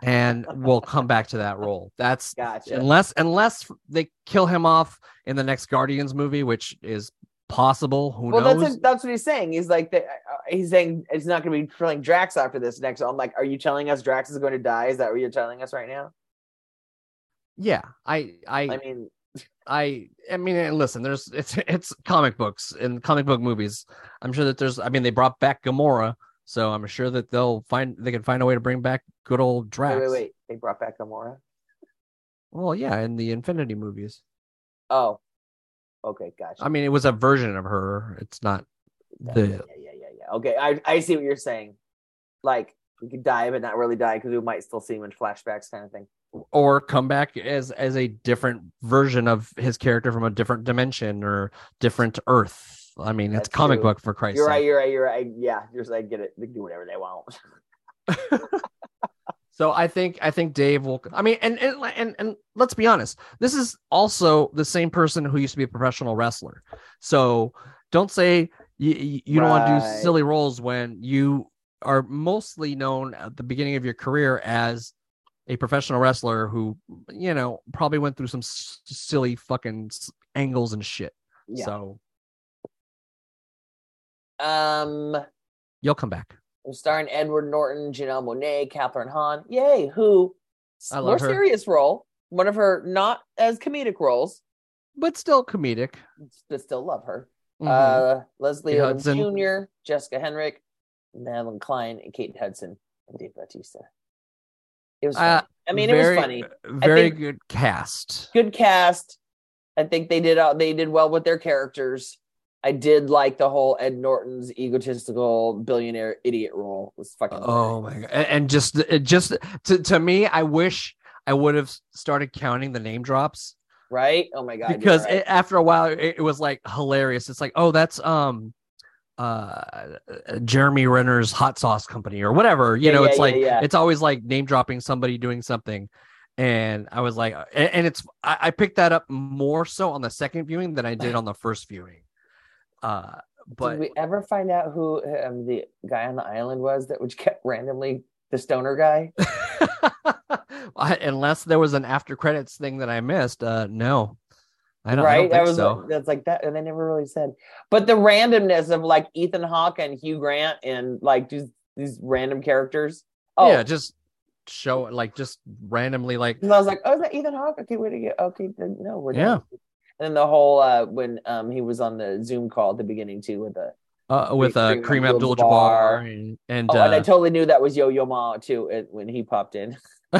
and we'll come back to that role. That's Gotcha. unless unless they kill him off in the next Guardians movie, which is possible. Who well, knows? that's it, that's what he's saying. He's like, that- uh, he's saying it's not going to be playing Drax after this next. I'm like, are you telling us Drax is going to die? Is that what you're telling us right now? yeah, I I I mean, I I mean, listen, there's it's it's comic books and comic book movies. I'm sure that there's. I mean, they brought back Gamora, so I'm sure that they'll find they can find a way to bring back good old wait, Drax. wait, wait. They brought back Gamora. Well, yeah, in the Infinity movies. Oh, okay, gotcha. I mean, it was a version of her. It's not yeah, the yeah, yeah, yeah, yeah. Okay, I I see what you're saying. Like he could die, but not really die because we might still see him in flashbacks, kind of thing. or come back as as a different version of his character from a different dimension or different Earth. I mean, it's comic true. book for Christ's You're right. You're right. You're right. Yeah, you're. I get it. They can do whatever they want. So I think I think Dave will. I mean, and and and and let's be honest. This is also the same person who used to be a professional wrestler. So don't say you you you don't want to do silly roles when you are mostly known at the beginning of your career as a professional wrestler who you know probably went through some s- silly fucking s- angles and shit. Yeah. So Um, you'll come back. Starring Edward Norton, Janelle Monae, Kathryn Hahn. Yay! Who? More her. serious role. One of her not as comedic roles, but still comedic. but still love her. Mhm. Uh, Leslie Odom. Jr., Jessica Henwick, Madelyn Cline, and Kate Hudson, and Dave Bautista. It was. Uh, I mean, very, it was funny. Very think- good cast. Good cast. I think they did. Uh, they did well with their characters. I did like the whole Ed Norton's egotistical billionaire idiot role. It was fucking. Oh my god! And, and just, it just to to me, I wish I would have started counting the name drops right. Oh my god. because right. it, after a while, it, it was like hilarious. It's like, oh, that's um, uh, Jeremy Renner's hot sauce company or whatever. You Yeah, know, yeah, it's yeah, like it's always like name dropping somebody doing something. And I was like, and, and it's I, I picked that up more so on the second viewing than I did on the first viewing. Uh, but did we ever find out who um, the guy on the island was that which kept randomly the stoner guy? Unless there was an after credits thing that I missed, uh, no, I don't, I right? think was so. that's like that, and they never really said. But the randomness of like Ethan Hawke and Hugh Grant and like these these random characters. Oh, Yeah, just show like just randomly like And I was like, "Oh, is that Ethan Hawke? Okay, where to get? Okay, then, no, we're Yeah. done." And then the whole uh when um he was on the Zoom call at the beginning too with the uh, with uh, Kareem Abdul-Jabbar and, and oh, and I uh, totally knew that was Yo Yo Ma too when he popped in.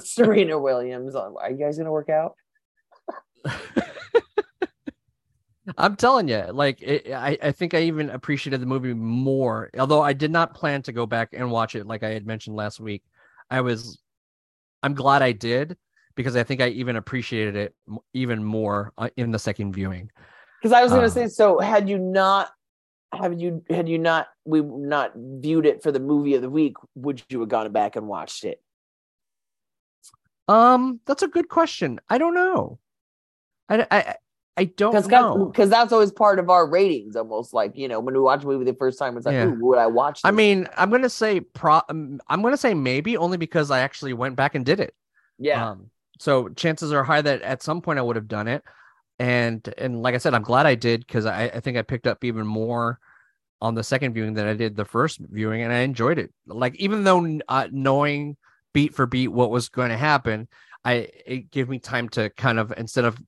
Serena Williams. Are you guys gonna work out? I'm telling you, like it, I, I think I even appreciated the movie more. Although I did not plan to go back and watch it, like I had mentioned last week. I was, I'm glad I did because I think I even appreciated it even more uh, in the second viewing. Because I was gonna Uh. say, so had you not have you had you not we not viewed it for the movie of the week, would you have gone back and watched it? Um, that's a good question. I don't know. I, I, I don't Because know. because that's always part of our ratings, almost like you know when we watch a movie the first time, it's like, Yeah. Ooh, would I watch? I mean, I'm gonna say pro. um, I'm gonna say maybe only because I actually went back and did it. yeah, Um, so chances are high that at some point I would have done it. And and like I said, I'm glad I did because I, I think I picked up even more on the second viewing than I did the first viewing, and I enjoyed it. Like even though uh, knowing beat for beat what was going to happen, I it gave me time to kind of instead of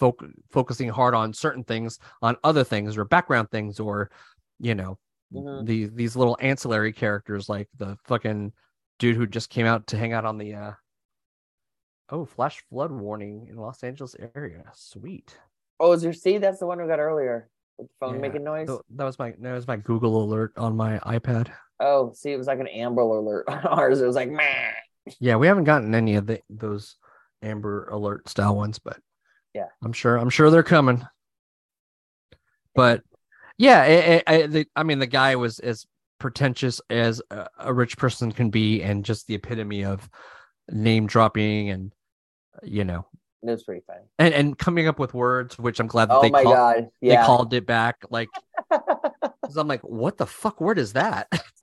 foc- focusing hard on certain things, on other things or background things, or you know Mhm. these these little ancillary characters like the fucking dude who just came out to hang out on the uh oh flash flood warning in los angeles area sweet Oh, is your see? That's the one we got earlier with the phone Yeah. making noise. So that was my that was my google alert on my ipad Oh, see, it was like an Amber Alert on ours. It was like, meh. yeah we haven't gotten any of the those amber alert style ones but Yeah. i'm sure i'm sure they're coming but yeah I, I, I, the, I mean the guy was as pretentious as a, a rich person can be and just the epitome of name dropping and you know. It was pretty funny. and, and coming up with words which i'm glad that Oh they, my call, god, they called it back like 'cause i'm like what the fuck word is that?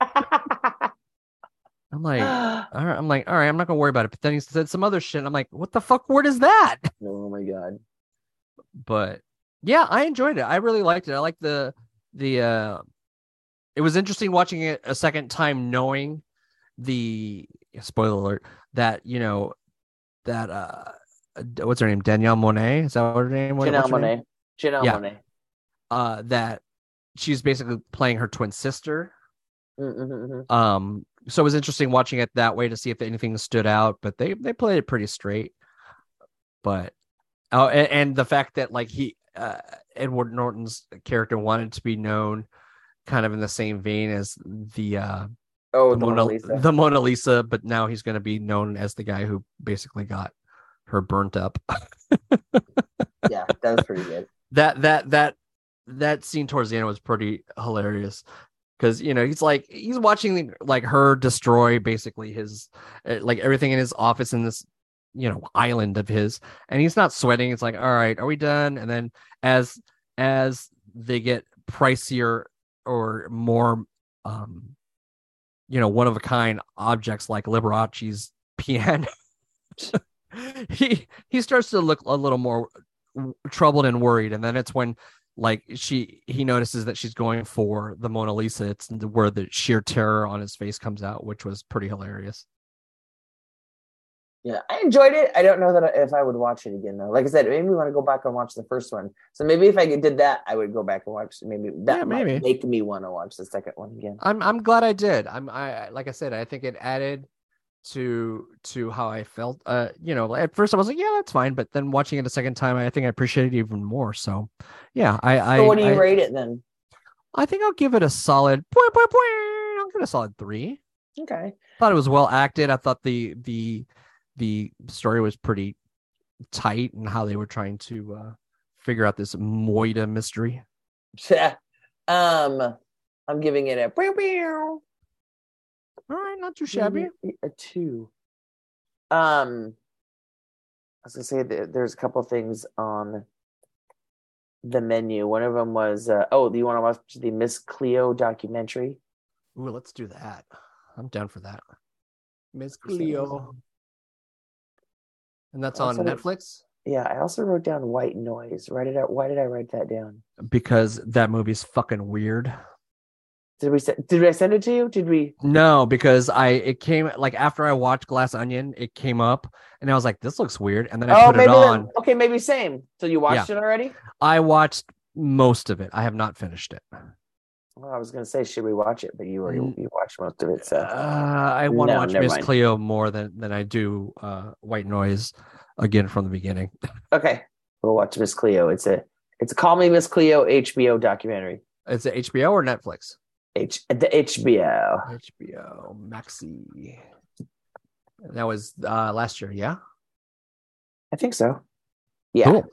I'm like all right i'm like all right i'm not gonna worry about it. But then he said some other shit i'm like what the fuck word is that? Oh my god. but yeah i enjoyed it. I really liked it. I liked the the uh it was interesting watching it a second time knowing the spoiler alert that you know that uh what's her name danielle monae is that what her name was? Janelle? Monae. Janelle Yeah. Monae. uh that she's basically playing her twin sister Mm-hmm. um so it was interesting watching it that way to see if anything stood out but they they played it pretty straight but oh and, and the fact that like he uh edward norton's character wanted to be known kind of in the same vein as the uh Oh, the, the Mona, Mona Lisa. the Mona Lisa, but now he's going to be known as the guy who basically got her burnt up. yeah, that was pretty good. that that that that scene towards the end was pretty hilarious because you know he's like he's watching like her destroy basically his uh, like everything in his office in this you know island of his and he's not sweating it's like all right are we done and then as as they get pricier or more um you know one of a kind objects like liberace's piano. He he starts to look a little more troubled and worried and then it's when like she he notices that she's going for the mona lisa. It's where the sheer terror on his face comes out which was pretty hilarious Yeah, I enjoyed it. I don't know that if I would watch it again though. Like I said, it made me want to go back and watch the first one. So maybe if I did that, I would go back and watch. Maybe that Yeah, maybe. make me want to watch the second one again. I'm I'm glad I did. I'm I I- like I said, I think it added to to how I felt. Uh, you know, at first I was like, yeah, that's fine, but then watching it a second time, I think I appreciate it even more. So, yeah, I I So what do you I, rate it then? I think I'll give it a solid. I'll give it a solid three. Okay. thought it was well acted. I thought the the the story was pretty tight and how they were trying to uh, figure out this Moida mystery. um, I'm giving it a. All right, not too shabby. A two. Um, I was gonna say that there's a couple things on the menu. One of them was, uh, oh, do you want to watch the Miss Cleo documentary? Ooh, let's do that. I'm down for that. Miss Cleo. And that's on Netflix Yeah, I also wrote down White Noise. Write it out. Why did I write that down? because that movie's fucking weird. Did we send? Did I send it to you? Did we? No, because I it came like after I watched Glass Onion, it came up, and I was like, "This looks weird," and then I oh, put it on. then- okay, maybe same. So you watched it already? I watched most of it. I have not finished it. Well, I was gonna say, should we watch it? But you already Mm. you watched most of it. So Uh, I want to No, watch Miss mind. Cleo more than than I do uh, White Noise again from the beginning. okay, we'll watch Miss Cleo. It's a it's a Call Me Miss Cleo HBO documentary. Is it HBO or Netflix? H the HBO. HBO Maxi. That was uh, last year, yeah. I think so. Yeah, Cool.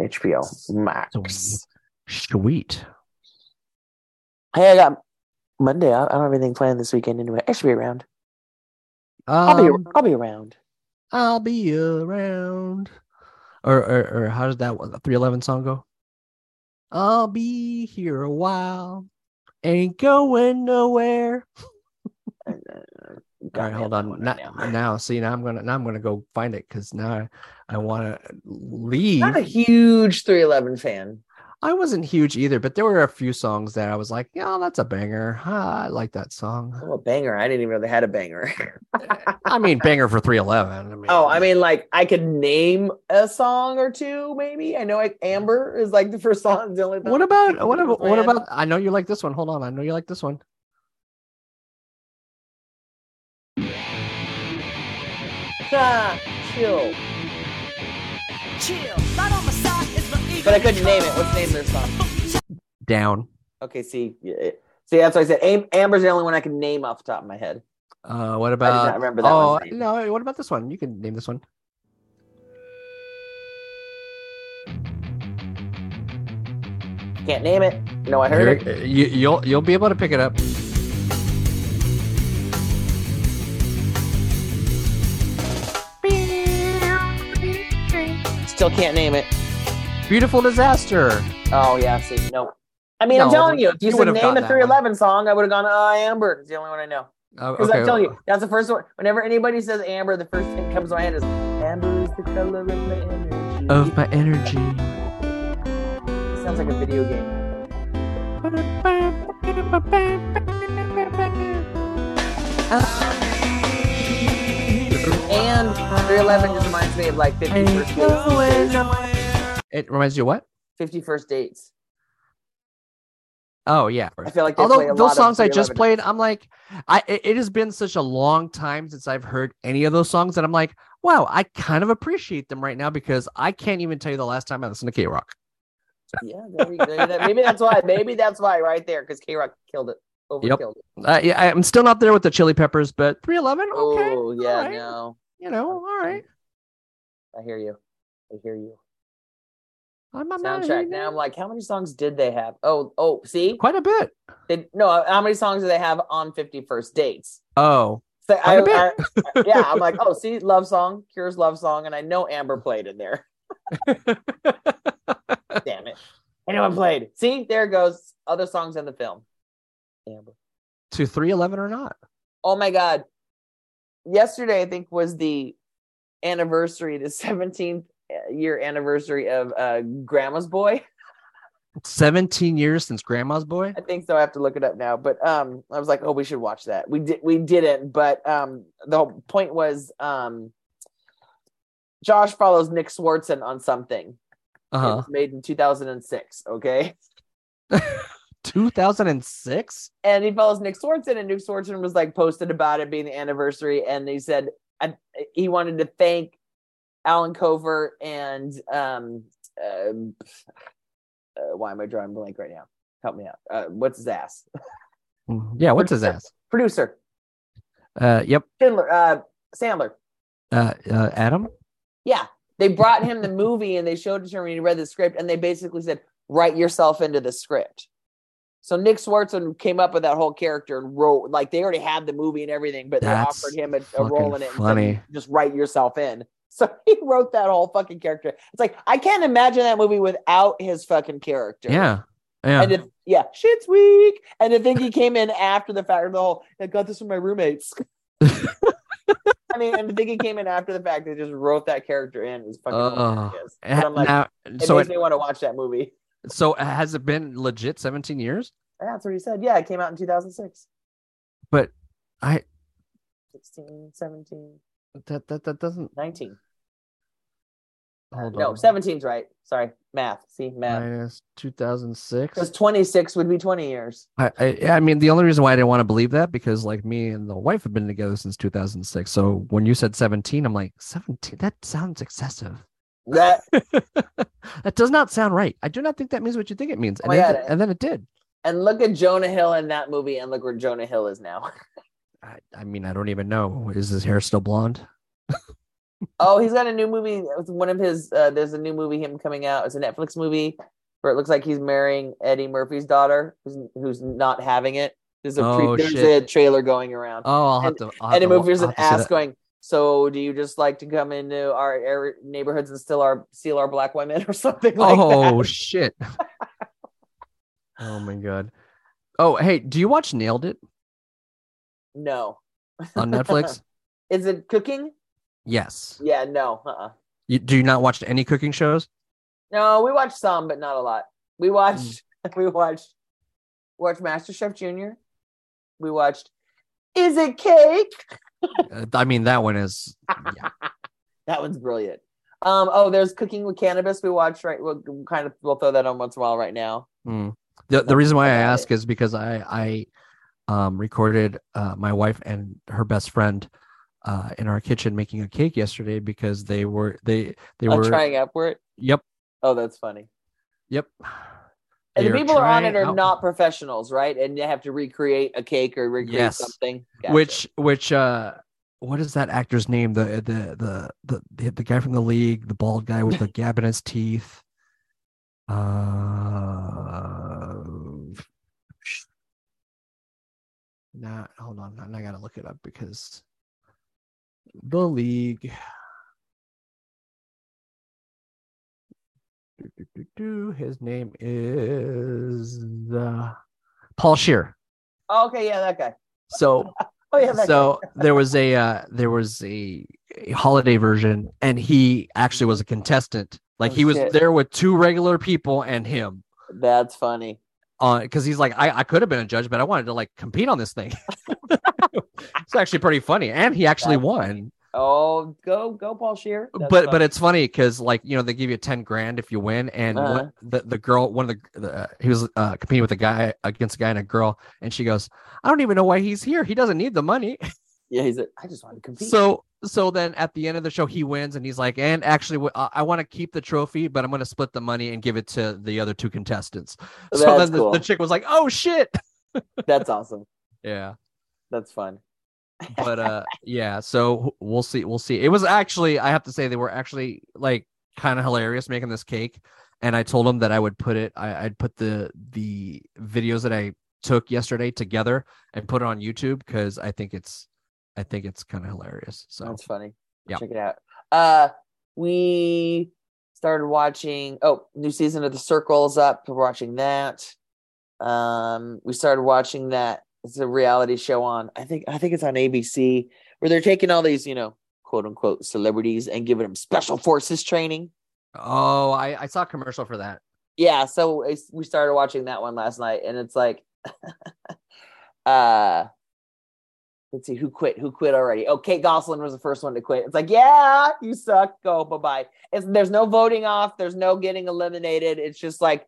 HBO Max. Sweet. Hey, I got Monday. I, I don't have anything planned this weekend anyway. I should be around. I'll be Um, I'll be around. I'll be around. Or, or, or how does that 311 song go? I'll be here a while. Ain't going nowhere. All right, hold on. Now, now, see, now I'm gonna now I'm gonna go find it because now I, I want to leave. I'm not a huge 311 fan. I wasn't huge either, but there were a few songs that I was like, yeah, that's a banger. Ah, I like that song. Oh, a banger. I didn't even know they had a banger. I mean, banger for 311. I mean, oh, I mean, like I could name a song or two, maybe. I know like Amber is like the first song. The only what about what about what about? I know you like this one. Hold on, I know you like this one. Ah, chill. Chill. Right on my side is the eagle. But I couldn't name it. What's the name of their song? Down. Okay, see, yeah, see, that's what I said. Am- Amber's the only one I can name off the top of my head. Uh, what about? not remember that oh no, what about this one? You can name this one. Can't name it. No, I heard Here- it. You, you'll you'll be able to pick it up. Still can't name it. Beautiful disaster. Oh yeah, see, no. I mean, I'm telling you, if you, you said name a that 311 song, I would have gone, oh, Amber. It's the only one I know. Oh, Because okay. I'm telling you, that's the first one. Whenever anybody says Amber, the first thing that comes to my head is Amber is the color of my energy. Of my energy. It sounds like a video game. And 311 just reminds me of like 50 first dates. Oh, It reminds you of what? Fifty First dates. Oh yeah. I feel like Although those songs I just played, I'm like, I it, it has been such a long time since I've heard any of those songs that I'm like, wow, I kind of appreciate them right now because I can't even tell you the last time I listened to KROQ. Yeah, there we go. That- maybe that's why. Maybe that's why right there, because KROQ killed it. Yep. It. Uh, yeah, I'm still not there with the Chili Peppers, but 311, okay, Oh, yeah, alright. no. you know, all right. I hear you. I hear you. I'm, I'm not- Soundtrack. Now I'm like, how many songs did they have? Oh, oh, see, quite a bit. they, no, uh, how many songs do they have on Fifty First Dates? Oh, So I, Quite a I- yeah, I'm like, oh, see, love song, Cure's love song, and I know Amber played in there. Damn it, anyone played? See, there goes. Other songs in the film. Amber. to 311 or not? Oh my god. Yesterday I think was the anniversary, the 17th year anniversary of uh Grandma's Boy. 17 years since Grandma's Boy. I think so. I have to look it up now. But um, I was like, oh, we should watch that. We did. We didn't. But um, the whole point was um, Josh follows Nick Swardson on something. Uh It made in 2006. Okay. 2006. and he follows Nick Swardson, and Nick Swardson was like posted about it being the anniversary, and he said I, he wanted to thank Allen Covert and um, um uh, why am I drawing blank right now? Help me out. Uh, what's his ass? Yeah. What's his ass? Producer Uh. Yep. Schindler, uh, Sandler. Uh. uh Adam. Yeah, they brought him the movie and they showed it to him and he read the script and they basically said, write yourself into the script. So Nick Swardson came up with that whole character and wrote like they already had the movie and everything, but That's they offered him a, a role in it. and funny. said, just write yourself in. So he wrote that whole fucking character. It's like I can't imagine that movie without his fucking character. Yeah. Yeah. And yeah, shit's weak. And to think he came in after the fact the whole, I got this from my roommates. I mean, and to think he came in after the fact they just wrote that character in was fucking Uh, hilarious. But I'm like, now, it so makes it, me want to watch that movie. so has it been legit 17 years? That's what he said. Yeah, it came out in 2006. But I 16, 17, that that that doesn't 19. Hold No, on. 17's right. Sorry, math. See, math. minus 2006. Because 26 would be 20 years. I, I I mean the only reason why I didn't want to believe that because like me and the wife have been together since 2006. So when you said 17, I'm like 17. That sounds excessive. That that does not sound right. I do not think that means what you think it means. Oh And, God. and then it did. and look at Jonah Hill in that movie, and look where Jonah Hill is now. I, I mean, I don't even know. Is his hair still blonde? Oh, he's got a new movie. One of his. Uh, there's a new movie him coming out. It's a Netflix movie where it looks like he's marrying Eddie Murphy's daughter, who's, who's not having it. There's a pre- Oh, there's shit. a trailer going around. Oh, I'll have And- to. I'll have Eddie to wa- Murphy was I'll an have ass going. So, do you just like to come into our, our neighborhoods and steal our steal our black women or something like oh that? Oh shit. oh my god. Oh hey, do you watch Nailed It No. on Netflix? Is it cooking? Yes. Yeah, no. Uh-uh. You, do you not watch any cooking shows? No, we watched some, but not a lot. We watched Mm. we watched watched MasterChef Junior. We watched Is it cake? Uh, I mean, that one is. Yeah. That one's brilliant. Um, oh, there's Cooking with Cannabis. We watched right. We'll kind of we'll throw that on once in a while right now. Hmm. The the reason why I ask is because I I um recorded uh my wife and her best friend uh in our kitchen making a cake yesterday because they were they they I'm were trying out for it. yep Oh, that's funny. yep. And They the people are on it are out- not professionals, right? And they have to recreate a cake or recreate Yes. something. Gotcha. which which uh what is that actor's name the the the the the, the guy from the league the bald guy with the gap in his teeth uh nah hold on i gotta look it up because the league Do, do, do, do. his name is uh, paul scheer Oh, okay, yeah, that guy. so Oh yeah, so there was a uh, there was a, a holiday version and he actually was a contestant like Oh, he was shit. there with two regular people and him. That's funny. on because he's like I, I could have been a judge but i wanted to like compete on this thing it's actually pretty funny and he actually That's won Oh, go go, Paul Scheer. That's but funny. but it's funny because like you know they give you 10 grand if you win and Uh-huh. one, the, the girl one of the, the he was uh, competing with a guy against a guy and a girl and she goes i don't even know why he's here he doesn't need the money yeah, he's. I just want to compete. So so then at the end of the show he wins and he's like and actually I, I want to keep the trophy but I'm going to split the money and give it to the other two contestants. so That's then the, cool. the chick was like, "Oh shit." That's awesome. Yeah. That's fun. But uh yeah, so we'll see we'll see. It was actually I have to say they were actually like kind of hilarious making this cake and I told them that I would put it I I'd put the the videos that I took yesterday together and put it on YouTube cuz I think it's I think it's kind of hilarious. So That's funny. Yeah. Check it out. Uh we started watching oh, new season of The Circle's up. We're watching that. Um we started watching that. It's a reality show on I think I think it's on ABC where they're taking all these, you know, quote unquote celebrities and giving them special forces training. Oh, I, I saw a commercial for that. yeah, so we started watching that one last night, and it's like, uh, let's see who quit. Who quit already? Oh, Kate Gosselin was the first one to quit. It's like, yeah, you suck. Go bye bye. It's there's no voting off. There's no getting eliminated. It's just like,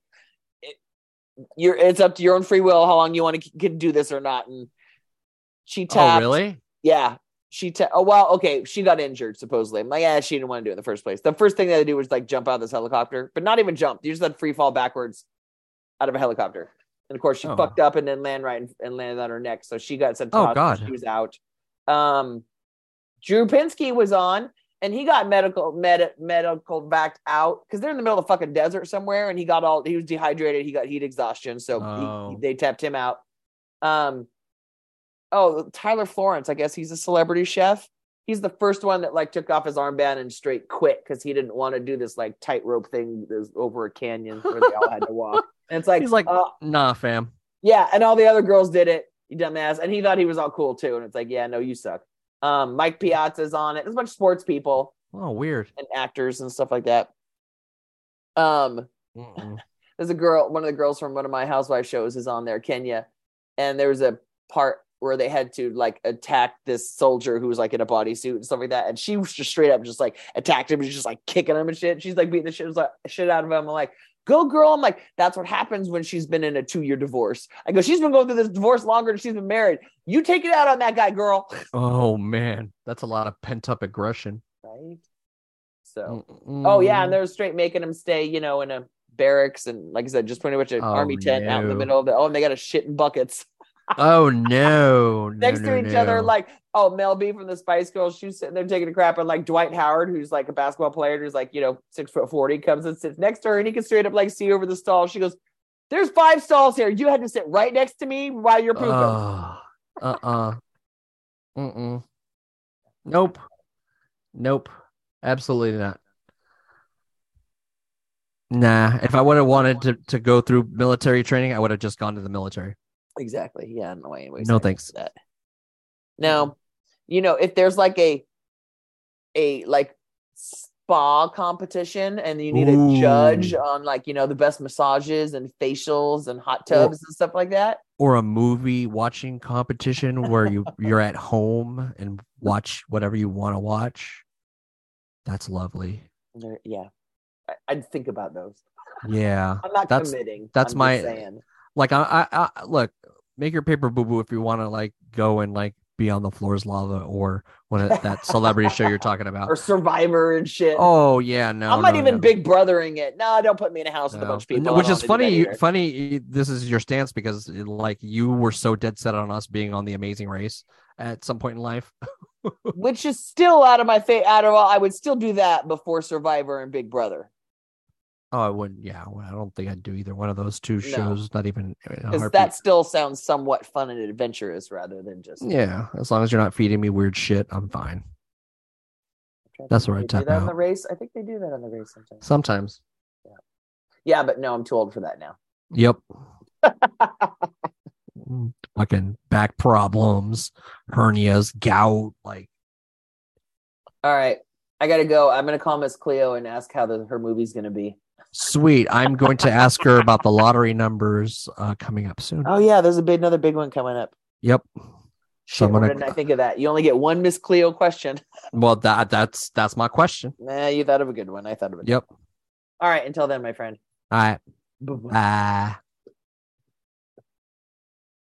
you're. It's up to your own free will how long you want to can do this or not. And she tapped. Oh, tapped. really? Yeah. She ta- oh well okay she got injured supposedly I'm like yeah she didn't want to do it in the first place the first thing they had to do was like jump out of this helicopter but not even jump you just let free fall backwards out of a helicopter and of course she Oh. fucked up and then land right in, and landed on her neck so she got sent to Oh. God. she was out um Drew Pinsky was on and he got medical med- medical backed out because they're in the middle of the fucking desert somewhere and he got all he was dehydrated he got heat exhaustion so Oh. he, they tapped him out um oh Tyler Florence I guess he's a celebrity chef he's the first one that like took off his armband and straight quit because he didn't want to do this like tightrope thing that was over a canyon where they all had to walk and it's like He's like, uh, nah, fam. yeah, and all the other girls did it. You dumbass. And he thought he was all cool too. And it's like, yeah, no, you suck. Um, Mike Piazza's on it. There's a bunch of sports people Oh, weird. and actors and stuff like that. Um, there's a girl, one of the girls from one of my housewife shows is on there, Kenya, and there was a part where they had to like attack this soldier who was like in a bodysuit and stuff like that, and she was just straight up just like attacked him, and just like kicking him and shit. She's like beating the shit, like, shit out of him. I'm like, go girl. I'm like, that's what happens when she's been in a two year divorce. I go, she's been going through this divorce longer than she's been married. You take it out on that guy, girl. Oh man, that's a lot of pent up aggression. Right. So. Mm-mm. Oh yeah, and they're straight making him stay, you know, in a barracks and like I said, just pretty much an Oh, army tent out in the middle of the. Oh, and they got a shit in buckets oh no, no, next no, to each other. Like, oh, Mel B from the Spice Girls, she's sitting there taking a crap, and like Dwight Howard, who's like a basketball player, who's like you know six foot forty, comes and sits next to her, and he can straight up like see over the stall. She goes, "There's five stalls here. You had to sit right next to me while you're pooping." uh uh Mm-mm. Nope. Nope. Absolutely not. Nah. If I would have wanted to, to go through military training, I would have just gone to the military. Exactly. Yeah. No way. anyways, No thanks. That. Now, you know, if there's like a a like spa competition and you need a judge on like, you know, the best massages and facials and hot tubs and stuff like that. Or a movie watching competition where you you're at home and watch whatever you want to watch. That's lovely. Yeah. I, I'd think about those. Yeah. I'm not That's- committing. that's I'm my-. Like I, I, I look, make your paper boo boo if you want to like go and like be on the floor is lava or one of that celebrity show you're talking about. Or Survivor and shit. Oh yeah, no. I'm not no, even no. big brothering it. No, don't put me in a house with a bunch of people. No, Which is funny. that you- either. Funny. This is your stance because eh, like you were so dead set on us being on the Amazing Race at some point in life. Which is still out of my face. Out of all, I would still do that before Survivor and Big Brother. Oh, I wouldn't. Yeah, I don't think I'd do either one of those two shows. Not even because that still sounds somewhat fun and adventurous rather than just Yeah, as long as you're not feeding me weird shit, I'm fine. That's where I do that on the race. I think they do that on the race sometimes. Sometimes. Yeah, but no, I'm too old for that now. Yep. Mm, Fucking back problems, hernias, gout. Like, All right, I gotta go. I'm gonna call Miss Cleo and ask how the, her movie's gonna be. Sweet. I'm going to ask her about the lottery numbers uh, coming up soon. Oh yeah, there's a big another big one coming up. Yep. Shit, gonna- didn't I think of that? You only get one Miss Cleo question. Well, that that's that's my question. Nah, you thought of a good one. I thought of it. Yep. All right. Until then, my friend. All right. Bye-bye. Bye.